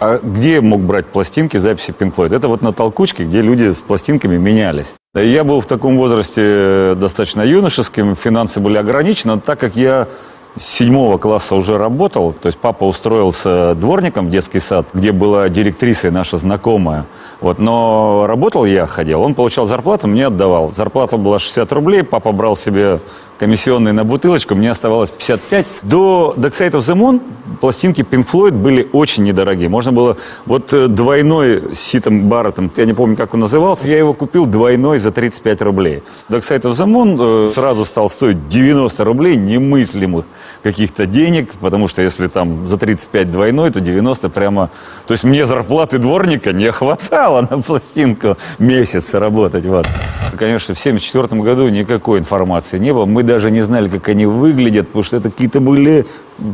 А где мог брать пластинки записи Pink Floyd? Это вот на толкучке, где люди с пластинками менялись. Я был в таком возрасте э, достаточно юношеским, финансы были ограничены, так как я с седьмого класса уже работал, то есть папа устроился дворником в детский сад, где была директрисой наша знакомая. Вот, но работал я, ходил, он получал зарплату, мне отдавал. Зарплата была 60 рублей, папа брал себе комиссионный на бутылочку, мне оставалось 55. До Dark Side of the Moon пластинки Pink Floyd были очень недорогие. Можно было вот э, двойной с Ситом Барреттом, я не помню, как он назывался, я его купил двойной за 35 рублей. Dark Side of the Moon э, сразу стал стоить 90 рублей, немыслимых каких-то денег, потому что если там за 35 двойной, то 90 прямо... То есть мне зарплаты дворника не хватало на пластинку месяц работать. Вот. Конечно, в 1974 году никакой информации не было. Мы даже не знали, как они выглядят, потому что это какие-то были...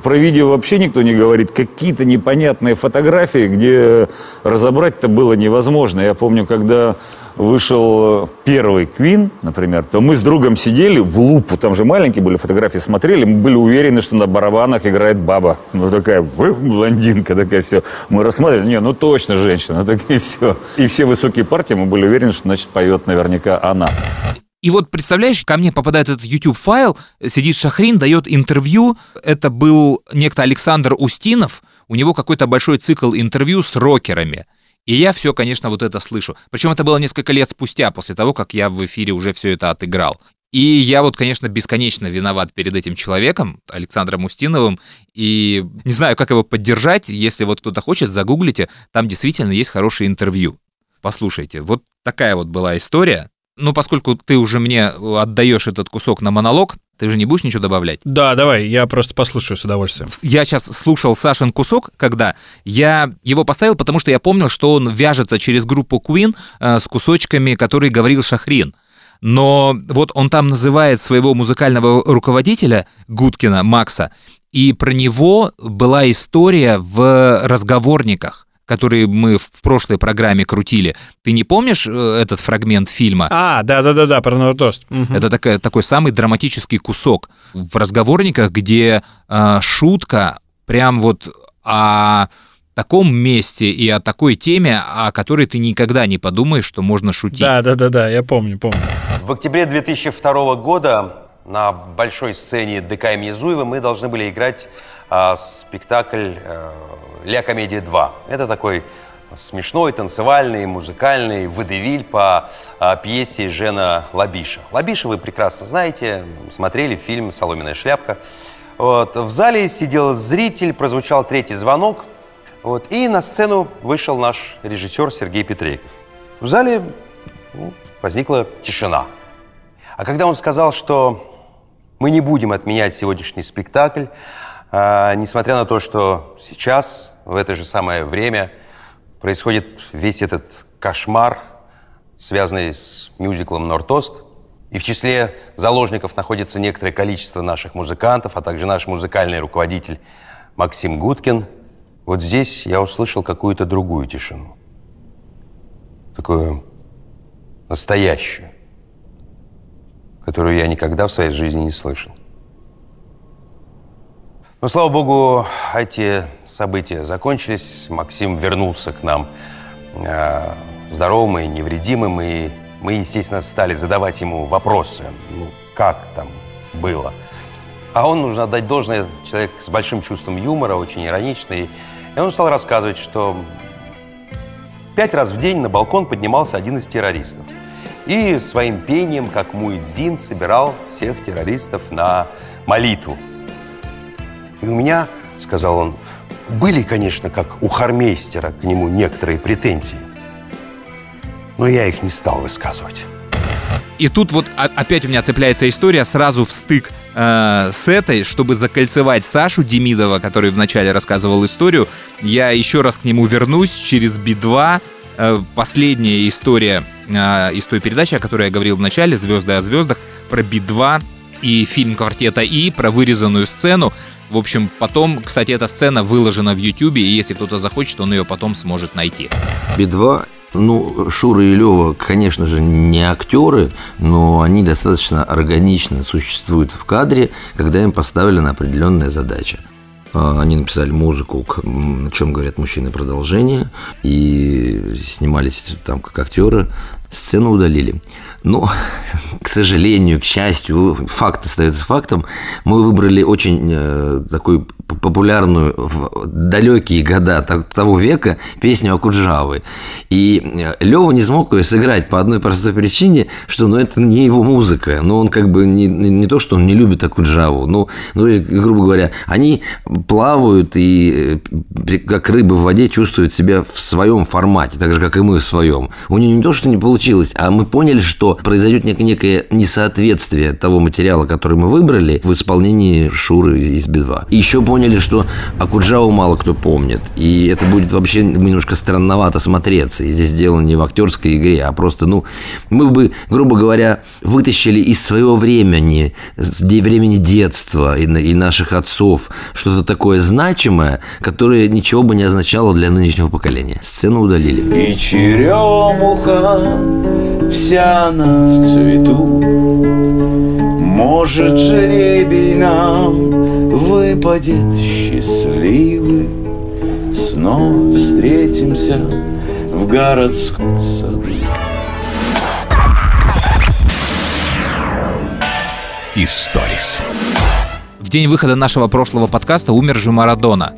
Про видео вообще никто не говорит. Какие-то непонятные фотографии, где разобрать-то было невозможно. Я помню, когда вышел первый Квин, например, то мы с другом сидели в лупу, там же маленькие были фотографии, смотрели, мы были уверены, что на барабанах играет баба. Ну, такая блондинка, такая все. Мы рассматривали, не, ну точно женщина, так и все. И все высокие партии, мы были уверены, что, значит, поет наверняка она. И вот, представляешь, ко мне попадает этот YouTube-файл, сидит Шахрин, дает интервью. Это был некто Александр Устинов, у него какой-то большой цикл интервью с рокерами. И я все, конечно, вот это слышу. Причем это было несколько лет спустя, после того, как я в эфире уже все это отыграл. И я вот, конечно, бесконечно виноват перед этим человеком, Александром Устиновым, и не знаю, как его поддержать. Если вот кто-то хочет, загуглите, там действительно есть хорошее интервью. Послушайте, вот такая вот была история. Ну, поскольку ты уже мне отдаешь этот кусок на монолог, ты же не будешь ничего добавлять? Да, давай, я просто послушаю с удовольствием. Я сейчас слушал Сашин кусок, когда я его поставил, потому что я помнил, что он вяжется через группу Queen э, с кусочками, которые говорил Шахрин. Но вот он там называет своего музыкального руководителя Гудкина, Макса, И про него была история в разговорниках которые мы в прошлой программе крутили. Ты не помнишь э, этот фрагмент фильма? А, да-да-да, про Нордост. Угу. Это такая, такой самый драматический кусок в разговорниках, где э, шутка прям вот о таком месте и о такой теме, о которой ты никогда не подумаешь, что можно шутить. Да, да, да, да, я помню, помню. В октябре 2002 года на большой сцене ДК имени Зуева мы должны были играть а, спектакль а, «Ля комедия 2». Это такой смешной, танцевальный, музыкальный водевиль по а, пьесе Жена Лабиша. Лабиша вы прекрасно знаете, смотрели фильм «Соломенная шляпка». Вот. В зале сидел зритель, прозвучал третий звонок, вот, и на сцену вышел наш режиссер Сергей Петрейков. В зале ну, возникла тишина. А когда он сказал, что мы не будем отменять сегодняшний спектакль, а, несмотря на то, что сейчас, в это же самое время, происходит весь этот кошмар, связанный с мюзиклом «Нортост», и в числе заложников находится некоторое количество наших музыкантов, а также наш музыкальный руководитель Максим Гудкин. Вот здесь я услышал какую-то другую тишину. Такую настоящую которую я никогда в своей жизни не слышал. Но, слава богу, эти события закончились. Максим вернулся к нам э, здоровым и невредимым. И мы, естественно, стали задавать ему вопросы. Ну, как там было? А он, нужно отдать должное, человек с большим чувством юмора, очень ироничный. И он стал рассказывать, что пять раз в день на балкон поднимался один из террористов – и своим пением, как Муэдзин, собирал всех террористов на молитву. И у меня, сказал он, были, конечно, как у хармейстера к нему некоторые претензии, но я их не стал высказывать. И тут вот опять у меня цепляется история сразу в стык э, с этой, чтобы закольцевать Сашу Демидова, который вначале рассказывал историю. Я еще раз к нему вернусь через Би-2. Э, последняя история э, из той передачи, о которой я говорил в начале, «Звезды о звездах», про Би-2 и фильм «Квартета И», про вырезанную сцену. В общем, потом, кстати, эта сцена выложена в Ютьюбе, и если кто-то захочет, он ее потом сможет найти. Би-2 ну, Шура и Лева, конечно же, не актеры, но они достаточно органично существуют в кадре, когда им поставлена определенная задача. А, они написали музыку, о чем говорят мужчины продолжение, и снимались там как актеры. Сцену удалили. Но, к сожалению, к счастью, факт остается фактом. Мы выбрали очень э, такую популярную в далекие года того века песню Акуджавы. И э, Лева не смог ее сыграть по одной простой причине, что ну, это не его музыка. Но он как бы не, не то, что он не любит Акуджаву. Ну, ну, грубо говоря, они плавают и э, как рыбы в воде чувствуют себя в своем формате, так же, как и мы в своем. У него не то, что не получилось, а мы поняли, что произойдет некое несоответствие того материала, который мы выбрали в исполнении Шуры из Би-2. И еще поняли, что Акуджаву мало кто помнит. И это будет вообще немножко странновато смотреться. И здесь дело не в актерской игре, а просто, ну, мы бы, грубо говоря, вытащили из своего времени, времени детства и, и наших отцов что-то такое значимое, которое ничего бы не означало для нынешнего поколения. Сцену удалили. И черемуха вся она в цвету, может, жребий нам выпадет счастливый, Снова встретимся в городском саду. Историс. В день выхода нашего прошлого подкаста умер же Марадона.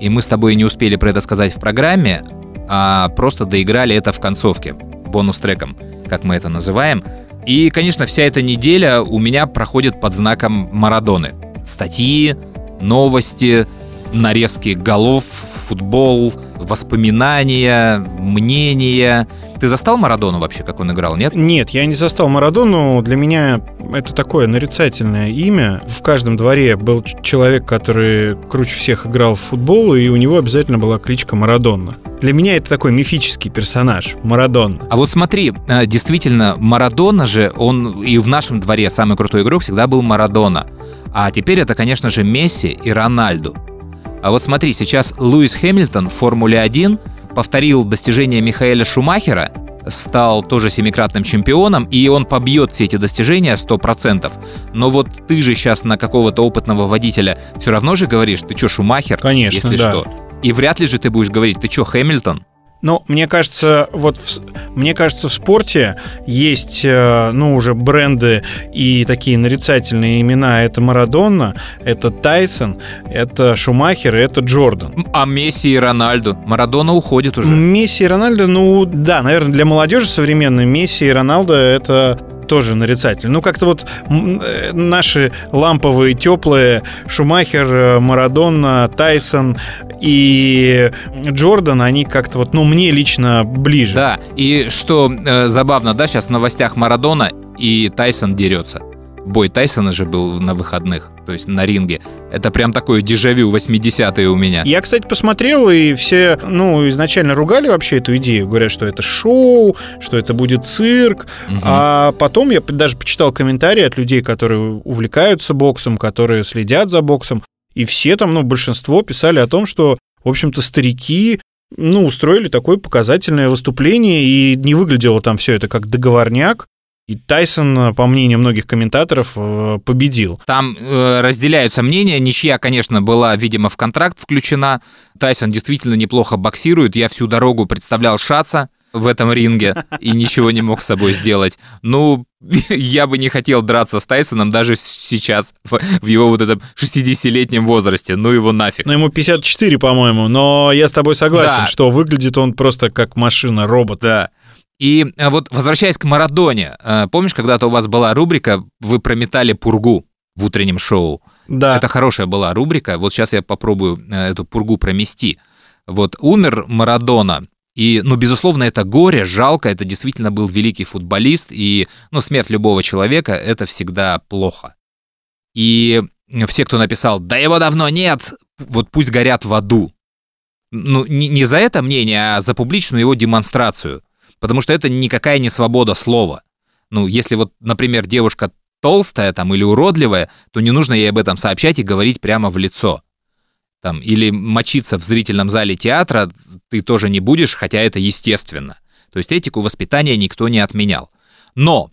И мы с тобой не успели про это сказать в программе, а просто доиграли это в концовке, бонус-треком, как мы это называем. И, конечно, вся эта неделя у меня проходит под знаком Марадоны. Статьи, новости, нарезки голов, футбол, воспоминания, мнения. Ты застал Марадону вообще, как он играл, нет? Нет, я не застал Марадону. Для меня это такое нарицательное имя. В каждом дворе был человек, который круче всех играл в футбол, и у него обязательно была кличка Марадона. Для меня это такой мифический персонаж, Марадон. А вот смотри, э, действительно, Марадона же, он и в нашем дворе самый крутой игрок всегда был Марадона. А теперь это, конечно же, Месси и Рональду. А вот смотри, сейчас Луис Хэмилтон в Формуле 1 повторил достижения Михаэля Шумахера, стал тоже семикратным чемпионом, и он побьет все эти достижения 100%. Но вот ты же сейчас на какого-то опытного водителя все равно же говоришь, ты что, Шумахер? Конечно, если да. что. И вряд ли же ты будешь говорить, ты что, Хэмилтон? Ну, мне кажется, вот в, мне кажется, в спорте есть, э, ну, уже бренды и такие нарицательные имена. Это Марадонна, это Тайсон, это Шумахер, и это Джордан. А Месси и Рональду? Марадона уходит уже. Месси и Рональдо, ну, да, наверное, для молодежи современной Месси и Роналдо это тоже нарицатель. Ну, как-то вот э, наши ламповые, теплые Шумахер, э, Марадонна, Тайсон и Джордан, они как-то вот, ну, мне лично ближе. Да, и что э, забавно, да, сейчас в новостях Марадона и Тайсон дерется. Бой Тайсона же был на выходных, то есть на ринге. Это прям такое дежавю 80-е у меня. Я, кстати, посмотрел, и все, ну, изначально ругали вообще эту идею. Говорят, что это шоу, что это будет цирк. Мгм. А потом я даже почитал комментарии от людей, которые увлекаются боксом, которые следят за боксом. И все там, ну, большинство писали о том, что, в общем-то, старики ну, устроили такое показательное выступление, и не выглядело там все это как договорняк. И Тайсон, по мнению многих комментаторов, э, победил. Там э, разделяются мнения. Ничья, конечно, была, видимо, в контракт включена. Тайсон действительно неплохо боксирует. Я всю дорогу представлял Шаца в этом ринге и ничего не мог с собой сделать. Ну, я бы не хотел драться с Тайсоном даже сейчас, в, в его вот этом 60-летнем возрасте. Ну его нафиг. Ну, ему 54, по-моему, но я с тобой согласен, Да. что выглядит он просто как машина, робот. Да. И э, вот возвращаясь к Марадоне, э, помнишь, когда-то у вас была рубрика «Вы прометали пургу» в утреннем шоу? Да. Это хорошая была рубрика. Вот сейчас я попробую э, эту пургу промести. Вот умер Марадона, и, ну, безусловно, это горе, жалко, это действительно был великий футболист, и, ну, смерть любого человека — это всегда плохо. И все, кто написал «Да его давно нет», вот пусть горят в аду. Ну, не, не за это мнение, а за публичную его демонстрацию. Потому что это никакая не свобода слова. Ну, если вот, например, девушка толстая там или уродливая, то не нужно ей об этом сообщать и говорить прямо в лицо. Там, или мочиться в зрительном зале театра ты тоже не будешь, хотя это естественно. То есть этику воспитания никто не отменял. Но,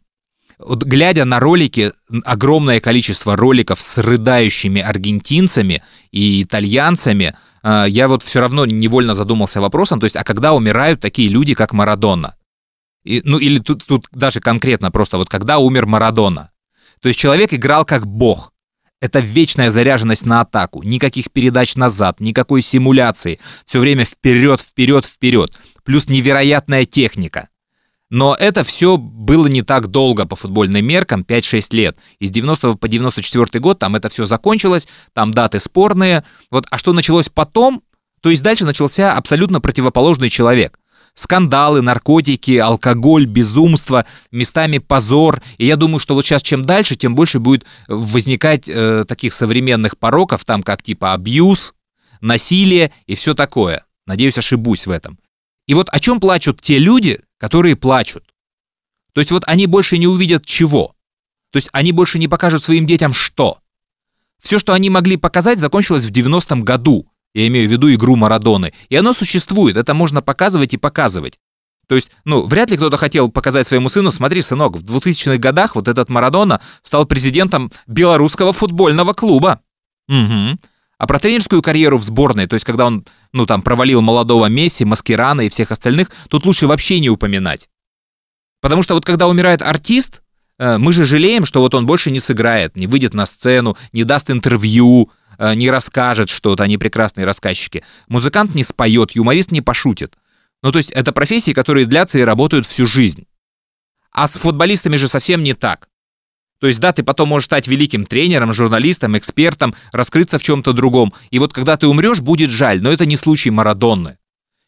вот глядя на ролики, огромное количество роликов с рыдающими аргентинцами и итальянцами, я вот все равно невольно задумался вопросом, то есть, а когда умирают такие люди, как Марадона? И, ну или тут, тут даже конкретно просто вот когда умер Марадона. То есть человек играл как бог. Это вечная заряженность на атаку, никаких передач назад, никакой симуляции, все время вперед, вперед, вперед, плюс невероятная техника. Но это все было не так долго по футбольным меркам, 5-6 лет. Из 90 по 94 год там это все закончилось, там даты спорные. Вот, а что началось потом, то есть дальше начался абсолютно противоположный человек. Скандалы, наркотики, алкоголь, безумство, местами позор. И я думаю, что вот сейчас чем дальше, тем больше будет возникать э, таких современных пороков, там как типа абьюз, насилие и все такое. Надеюсь, ошибусь в этом. И вот о чем плачут те люди, которые плачут? То есть вот они больше не увидят чего? То есть они больше не покажут своим детям что? Все, что они могли показать, закончилось в 90-м году. Я имею в виду игру Марадоны. И оно существует, это можно показывать и показывать. То есть, ну, вряд ли кто-то хотел показать своему сыну, смотри, сынок, в 2000-х годах вот этот Марадона стал президентом белорусского футбольного клуба. Угу. А про тренерскую карьеру в сборной, то есть когда он, ну, там, провалил молодого Месси, Маскерана и всех остальных, тут лучше вообще не упоминать. Потому что вот когда умирает артист, э, мы же жалеем, что вот он больше не сыграет, не выйдет на сцену, не даст интервью, э, не расскажет что-то, они прекрасные рассказчики. Музыкант не споет, юморист не пошутит. Ну, то есть это профессии, которые длятся и работают всю жизнь. А с футболистами же совсем не так. То есть, да, ты потом можешь стать великим тренером, журналистом, экспертом, раскрыться в чем-то другом. И вот когда ты умрешь, будет жаль, но это не случай Марадонны,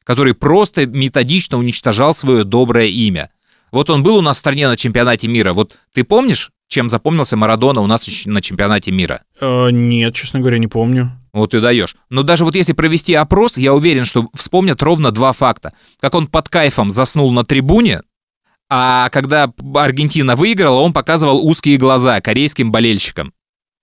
который просто методично уничтожал свое доброе имя. Вот он был у нас в стране на чемпионате мира. Вот ты помнишь, чем запомнился Марадона у нас на чемпионате мира? Э, нет, честно говоря, не помню. Вот ты даешь. Но даже вот если провести опрос, я уверен, что вспомнят ровно два факта. Как он под кайфом заснул на трибуне, а когда Аргентина выиграла, он показывал узкие глаза корейским болельщикам.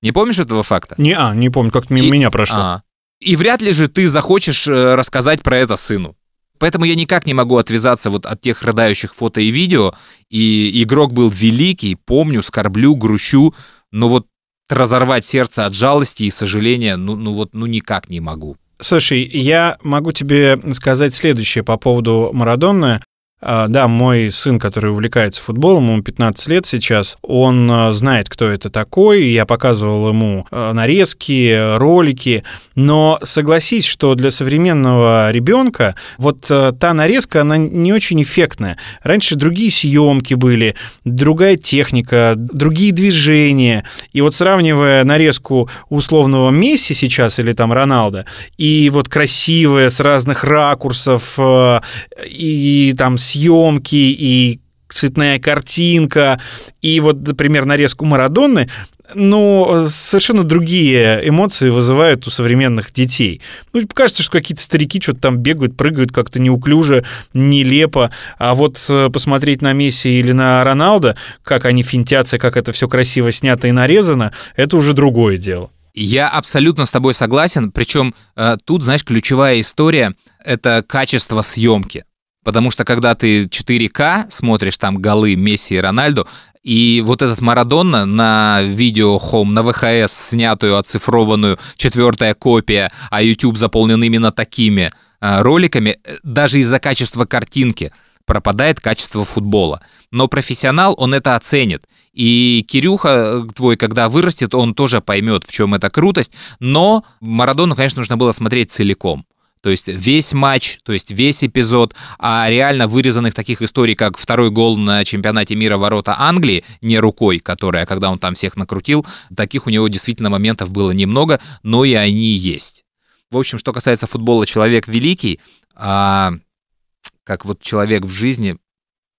Не помнишь этого факта? Не, а, не помню, как мимо И- меня прошло. А. И вряд ли же ты захочешь э, рассказать про это сыну. Поэтому я никак не могу отвязаться вот от тех рыдающих фото и видео. И игрок был великий, помню, скорблю, грущу, но вот разорвать сердце от жалости и сожаления, ну, ну вот, ну никак не могу. Слушай, я могу тебе сказать следующее по поводу Марадонны. А, Да, мой сын, который увлекается футболом, ему 15 лет сейчас, он а, знает, кто это такой, я показывал ему а, нарезки, ролики, но согласись, что для современного ребенка вот та нарезка, она не очень эффектная. Раньше другие съемки были, другая техника, другие движения, и вот сравнивая нарезку условного Месси сейчас или там Роналда, и вот красивая с разных ракурсов, и там съемки, и цветная картинка, и вот, например, нарезку Марадонны, ну, совершенно другие эмоции вызывают у современных детей. Ну, кажется, что какие-то старики что-то там бегают, прыгают как-то неуклюже, нелепо. А вот э, посмотреть на Месси или на Роналда, как они финтятся, как это все красиво снято и нарезано, это уже другое дело. Я абсолютно с тобой согласен, причем э, тут, знаешь, ключевая история — это качество съемки. Потому что когда ты 4К смотришь там голы Месси и Рональду, и вот этот Марадонна на видео Home, на ВХС, снятую, оцифрованную, четвертая копия, а YouTube заполнен именно такими э, роликами, э, даже из-за качества картинки пропадает качество футбола. Но профессионал, он это оценит. И Кирюха э, твой, когда вырастет, он тоже поймет, в чем эта крутость. Но Марадону, конечно, нужно было смотреть целиком. То есть весь матч, то есть весь эпизод, а реально вырезанных таких историй, как второй гол на чемпионате мира ворота Англии, не рукой, которая, когда он там всех накрутил, таких у него действительно моментов было немного, но и они есть. В общем, что касается футбола, человек великий, а как вот человек в жизни,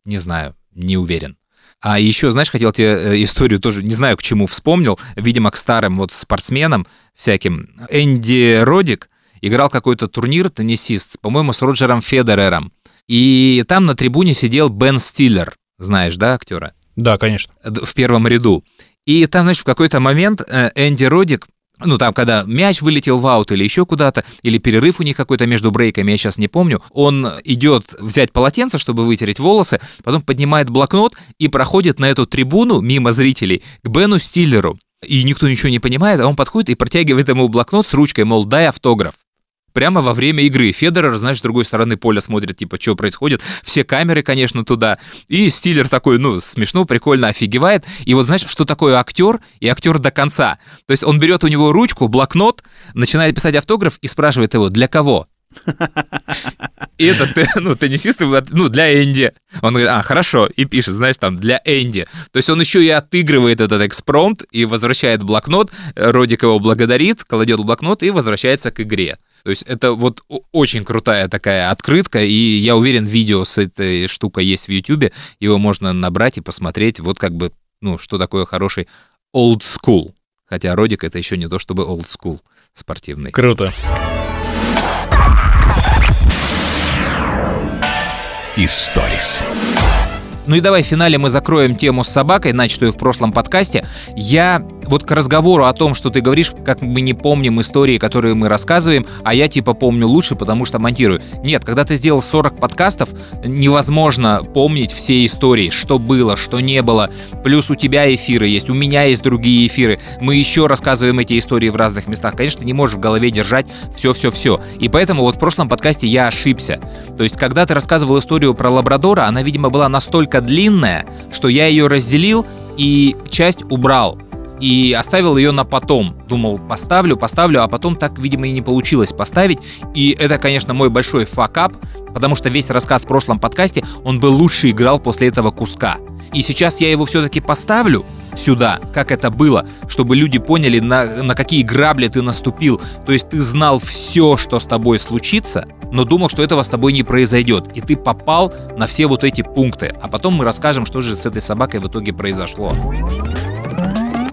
не знаю, не уверен. А еще, знаешь, хотел тебе э, историю тоже, не знаю, к чему вспомнил, видимо, к старым вот спортсменам всяким. Энди Родик играл какой-то турнир, теннисист, по-моему, с Роджером Федерером. И там на трибуне сидел Бен Стиллер, знаешь, да, актера? Да, конечно. в первом ряду. И там, значит, в какой-то момент э, Энди Родик, ну, там, когда мяч вылетел в аут или еще куда-то, или перерыв у них какой-то между брейками, я сейчас не помню, он идет взять полотенце, чтобы вытереть волосы, потом поднимает блокнот и проходит на эту трибуну мимо зрителей к Бену Стиллеру. И никто ничего не понимает, а он подходит и протягивает ему блокнот с ручкой, мол, дай автограф прямо во время игры. Федерер, знаешь, с другой стороны поля смотрит, типа, что происходит. Все камеры, конечно, туда. И Стиллер такой, ну, смешно, прикольно, офигевает. И вот, знаешь, что такое актер и актер до конца? То есть он берет у него ручку, блокнот, начинает писать автограф и спрашивает его, для кого? И этот, ну, теннисист, ну, для Энди. Он говорит, а, хорошо, и пишет, знаешь, там, для Энди. То есть он еще и отыгрывает этот экспромт и возвращает блокнот, Родик его благодарит, кладет блокнот и возвращается к игре. То есть это вот очень крутая такая открытка, и я уверен, видео с этой штукой есть в YouTube, его можно набрать и посмотреть, вот как бы, ну, что такое хороший old school. Хотя Родик это еще не то, чтобы old school спортивный. Круто. Историс. Ну и давай в финале мы закроем тему с собакой, начатую в прошлом подкасте. Я вот к разговору о том, что ты говоришь, как мы не помним истории, которые мы рассказываем, а я типа помню лучше, потому что монтирую. Нет, когда ты сделал 40 подкастов, невозможно помнить все истории, что было, что не было. Плюс у тебя эфиры есть, у меня есть другие эфиры. Мы еще рассказываем эти истории в разных местах. Конечно, не можешь в голове держать все-все-все. И поэтому вот в прошлом подкасте я ошибся. То есть, когда ты рассказывал историю про лабрадора, она, видимо, была настолько длинная, что я ее разделил и часть убрал и оставил ее на потом. Думал, поставлю, поставлю, а потом так, видимо, и не получилось поставить. И это, конечно, мой большой факап, потому что весь рассказ в прошлом подкасте, он бы лучше играл после этого куска. И сейчас я его все-таки поставлю сюда, как это было, чтобы люди поняли, на, на какие грабли ты наступил. То есть ты знал все, что с тобой случится, но думал, что этого с тобой не произойдет. И ты попал на все вот эти пункты. А потом мы расскажем, что же с этой собакой в итоге произошло.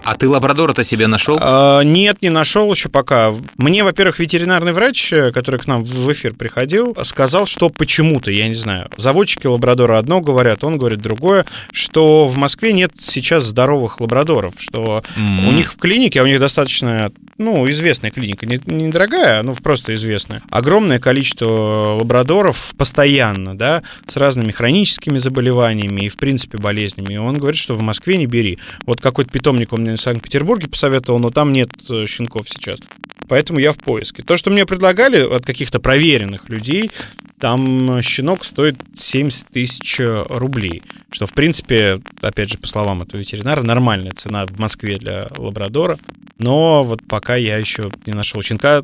А ты лабрадора-то себе нашел? А, нет, не нашел еще пока. Мне, во-первых, ветеринарный врач, э, который к нам в эфир приходил, сказал, что почему-то, я не знаю, заводчики лабрадора одно говорят, он говорит другое, что в Москве нет сейчас здоровых лабрадоров, что mm-hmm. у них в клинике, а у них достаточно ну, известная клиника, не, недорогая, но просто известная. Огромное количество лабрадоров постоянно, да, с разными хроническими заболеваниями и, в принципе, болезнями. И он говорит, что в Москве не бери. Вот какой-то питомник он мне в Санкт-Петербурге посоветовал, но там нет э, щенков сейчас. Поэтому я в поиске. То, что мне предлагали от каких-то проверенных людей, там щенок стоит 70 тысяч рублей. Что, в принципе, опять же, по словам этого ветеринара, нормальная цена в Москве для лабрадора. Но вот пока я еще не нашел щенка,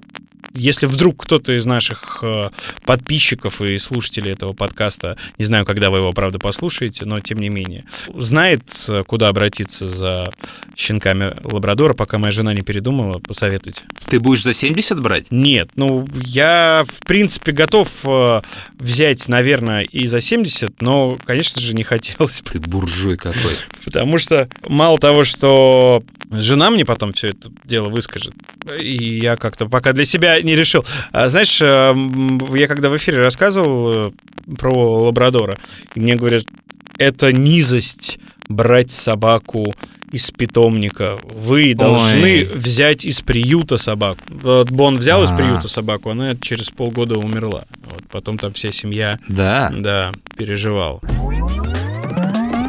если вдруг кто-то из наших э, подписчиков и слушателей этого подкаста, не знаю, когда вы его, правда, послушаете, но тем не менее, знает, э, куда обратиться за щенками лабрадора, пока моя жена не передумала, посоветуйте. Ты будешь за 70 брать? Нет, ну, я, в принципе, готов э, взять, наверное, и за 70, но, конечно же, не хотелось Ты буржуй какой. Потому что мало того, что жена мне потом все это дело выскажет, и я как-то пока для себя не решил. А, знаешь, э, я когда в эфире рассказывал э, про лабрадора, мне говорят, это низость брать собаку из питомника. Вы должны Ой. взять из приюта собаку. Вот Бон взял А-а-а. из а. приюта собаку, она через полгода умерла. Вот потом там вся семья да. Да, переживал.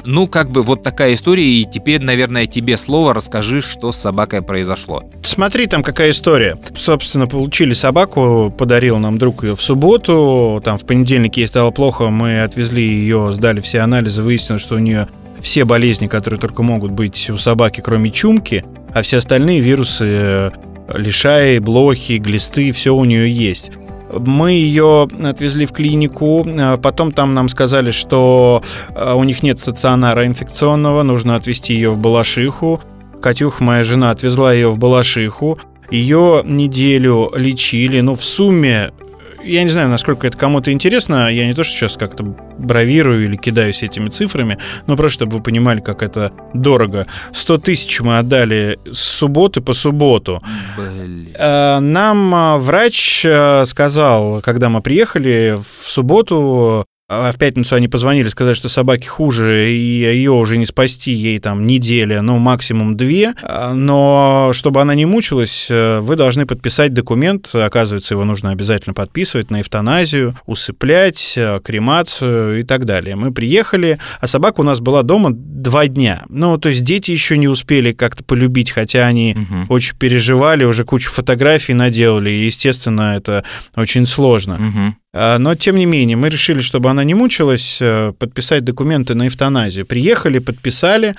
Ну, как бы вот такая история, и теперь, наверное, тебе слово расскажи, что с собакой произошло. Смотри, там какая история. Собственно, получили собаку, подарил нам друг ее в субботу, там в понедельник ей стало плохо, мы отвезли ее, сдали все анализы, выяснилось, что у нее все болезни, которые только могут быть у собаки, кроме чумки, а все остальные вирусы э, лишаи, блохи, глисты, все у нее есть. Мы ее отвезли в клинику, а потом там нам сказали, что а, у них нет стационара инфекционного, нужно отвезти ее в Балашиху. Катюх, моя жена, отвезла ее в Балашиху. Ее неделю лечили, ну, в сумме я не знаю, насколько это кому-то интересно. Я не то, что сейчас как-то бравирую или кидаюсь этими цифрами, но просто чтобы вы понимали, как это дорого. 100 тысяч мы отдали с субботы по субботу. Блин. А, нам а, врач а, сказал, когда мы приехали в субботу, а в пятницу они позвонили, сказать, что собаке хуже, и ее уже не спасти, ей там неделя, ну, максимум две. А, но чтобы она не мучилась, э, вы должны подписать документ, оказывается, его нужно обязательно подписывать на эвтаназию, усыплять, э, кремацию и так далее. Мы приехали, а собака у нас была дома два дня. Ну, то есть дети еще не успели как-то полюбить, хотя они угу. очень переживали, уже кучу фотографий наделали, и, естественно, это очень сложно. Угу. А, но, тем не менее, мы решили, чтобы она не мучилась, э, подписать документы на эвтаназию. Приехали, подписали,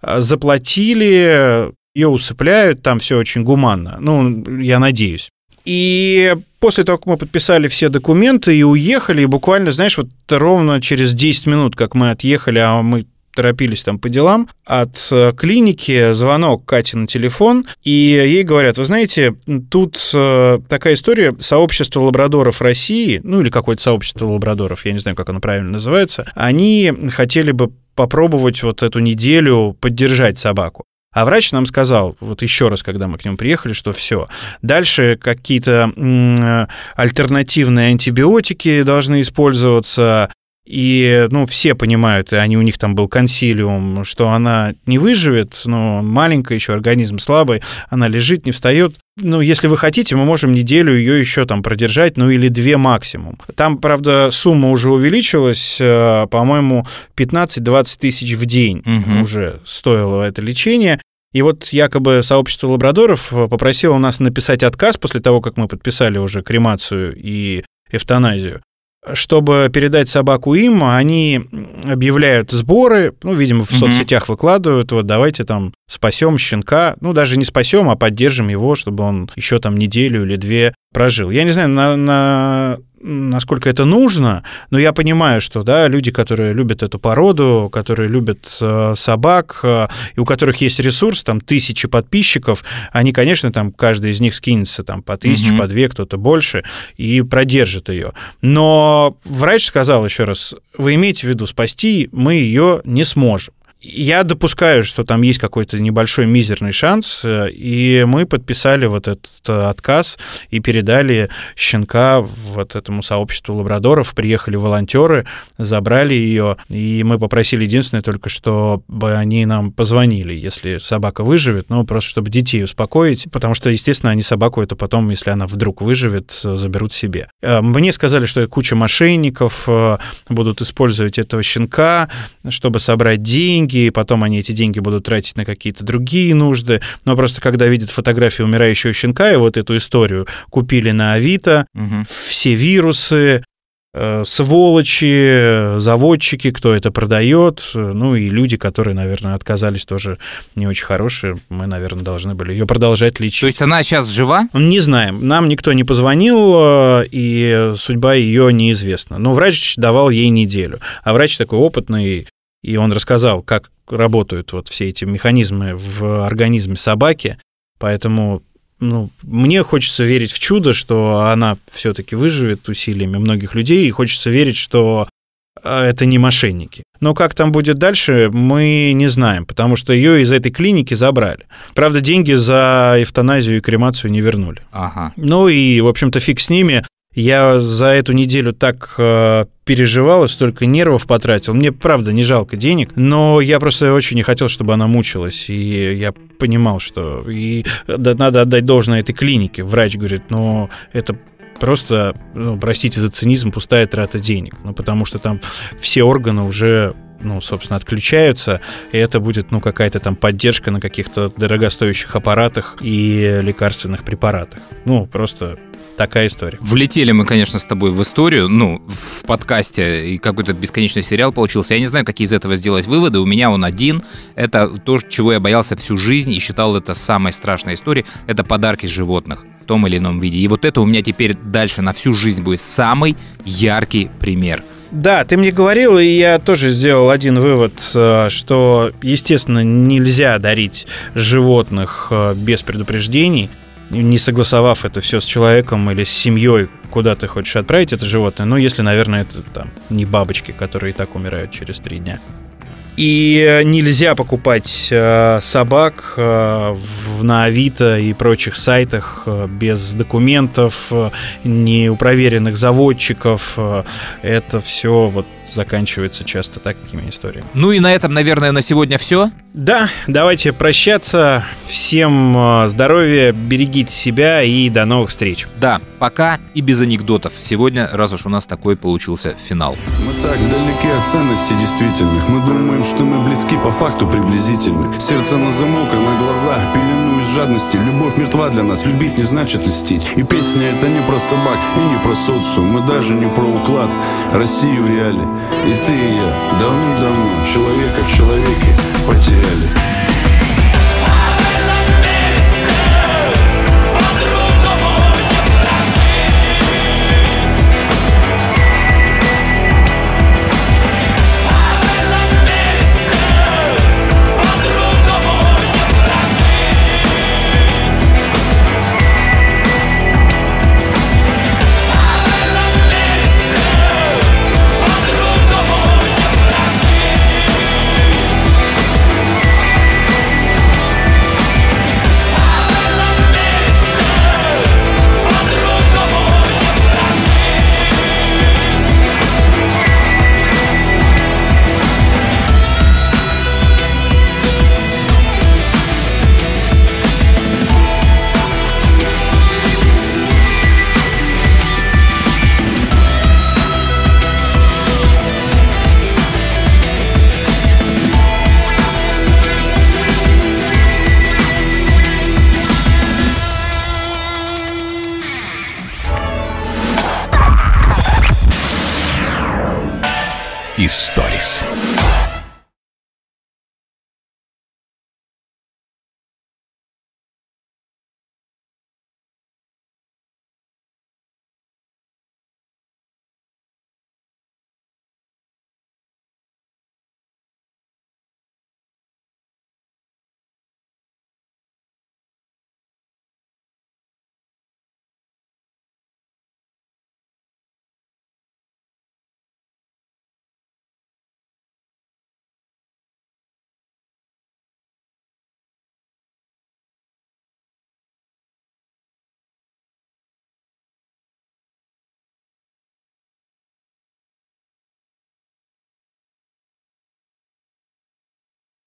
а, заплатили, ее усыпляют, там все очень гуманно. Ну, я надеюсь. И после того, как мы подписали все документы и уехали, и буквально, знаешь, вот ровно через 10 минут, как мы отъехали, а мы торопились там по делам, от э, клиники звонок Кате на телефон, и ей говорят, вы знаете, тут э, такая история, сообщество лабрадоров России, ну или какое-то сообщество лабрадоров, я не знаю, как оно правильно называется, они хотели бы попробовать вот эту неделю поддержать собаку. А врач нам сказал, вот еще раз, когда мы к нему приехали, что все. Дальше какие-то альтернативные антибиотики должны использоваться, и, ну, все понимают, и они, у них там был консилиум, что она не выживет, но маленькая еще, организм слабый, она лежит, не встает. Ну, если вы хотите, мы можем неделю ее еще там продержать, ну или две максимум. Там, правда, сумма уже увеличилась, э, по-моему, 15-20 тысяч в день угу. уже стоило это лечение. И вот якобы сообщество лабрадоров попросило нас написать отказ после того, как мы подписали уже кремацию и эвтаназию чтобы передать собаку им, они объявляют сборы, ну, видимо, в соцсетях выкладывают, вот давайте там спасем щенка, ну, даже не спасем, а поддержим его, чтобы он еще там неделю или две прожил. Я не знаю, на, на насколько это нужно, но я понимаю, что да, люди, которые любят эту породу, которые любят э, собак, э, и у которых есть ресурс, там тысячи подписчиков, они, конечно, там каждый из них скинется там по тысяче, угу. по две, кто-то больше, и продержит ее. Но врач сказал еще раз, вы имеете в виду, спасти мы ее не сможем. Я допускаю, что там есть какой-то небольшой мизерный шанс, э, и мы подписали вот этот э, отказ и передали щенка вот этому сообществу лабрадоров. Приехали волонтеры, забрали ее, и мы попросили единственное только, чтобы они нам позвонили, если собака выживет, ну, просто чтобы детей успокоить, потому что, естественно, они собаку это потом, если она вдруг выживет, заберут себе. Э, мне сказали, что куча мошенников будут использовать этого щенка, чтобы собрать деньги, и потом они эти деньги будут тратить на какие-то другие нужды. Но просто когда видят фотографии умирающего щенка и вот эту историю купили на Авито, угу. все вирусы, э, сволочи, заводчики, кто это продает, ну и люди, которые, наверное, отказались тоже не очень хорошие, мы, наверное, должны были ее продолжать лечить. То есть она сейчас жива? Не знаем. Нам никто не позвонил, э, и судьба ее неизвестна. Но врач давал ей неделю. А врач такой опытный, и он рассказал, как работают вот все эти механизмы в организме собаки, поэтому ну, мне хочется верить в чудо, что она все-таки выживет усилиями многих людей, и хочется верить, что а, это не мошенники. Но как там будет дальше, мы не знаем, потому что ее из этой клиники забрали. Правда, деньги за эвтаназию и кремацию не вернули. Ага. Ну и, в общем-то, фиг с ними. Я за эту неделю так э, переживал и столько нервов потратил. Мне, правда, не жалко денег, но я просто очень не хотел, чтобы она мучилась. И я понимал, что и, надо отдать должное этой клинике. Врач говорит, но это просто, ну, простите за цинизм, пустая трата денег. Ну, потому что там все органы уже ну, собственно, отключаются, и это будет, ну, какая-то там поддержка на каких-то дорогостоящих аппаратах и лекарственных препаратах. Ну, просто Такая история. Влетели мы, конечно, с тобой в историю, ну, в подкасте, и какой-то бесконечный сериал получился. Я не знаю, какие из этого сделать выводы. У меня он один. Это то, чего я боялся всю жизнь и считал это самой страшной историей. Это подарки животных в том или ином виде. И вот это у меня теперь дальше на всю жизнь будет самый яркий пример. Да, ты мне говорил, и я тоже сделал один вывод, э, что, естественно, нельзя дарить животных э, без предупреждений не согласовав это все с человеком или с семьей, куда ты хочешь отправить это животное, ну, если, наверное, это там не бабочки, которые и так умирают через три дня. И нельзя покупать э, собак э, в, на Авито и прочих сайтах э, без документов, э, не у проверенных заводчиков. Э, это все вот заканчивается часто такими историями. Ну и на этом, наверное, на сегодня все. Да, давайте прощаться. Всем э, здоровья, берегите себя и до новых встреч. Да, пока и без анекдотов. Сегодня, раз уж у нас такой получился финал. Мы так далеки от ценностей действительных. Мы думаем, что мы близки по факту приблизительно. Сердце на замок, а на глазах пелену из жадности. Любовь мертва для нас, любить не значит льстить. И песня это не про собак и не про социум. Мы даже не про уклад. Россию реали. И ты и я давным-давно человека в человеке потеряли. Kelly.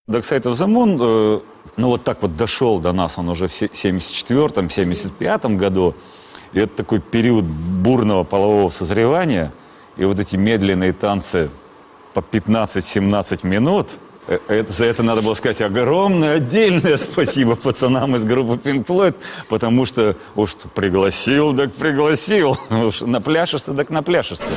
Dark Side of the э, ну вот так вот дошел до нас, он уже в 74-м, 75-м году. И это такой период бурного полового созревания. И вот эти медленные танцы по 15-17 минут, э, это, за это надо было сказать огромное отдельное спасибо пацанам из группы Pink Floyd, потому что уж пригласил, так пригласил, уж напляшешься, так напляшешься.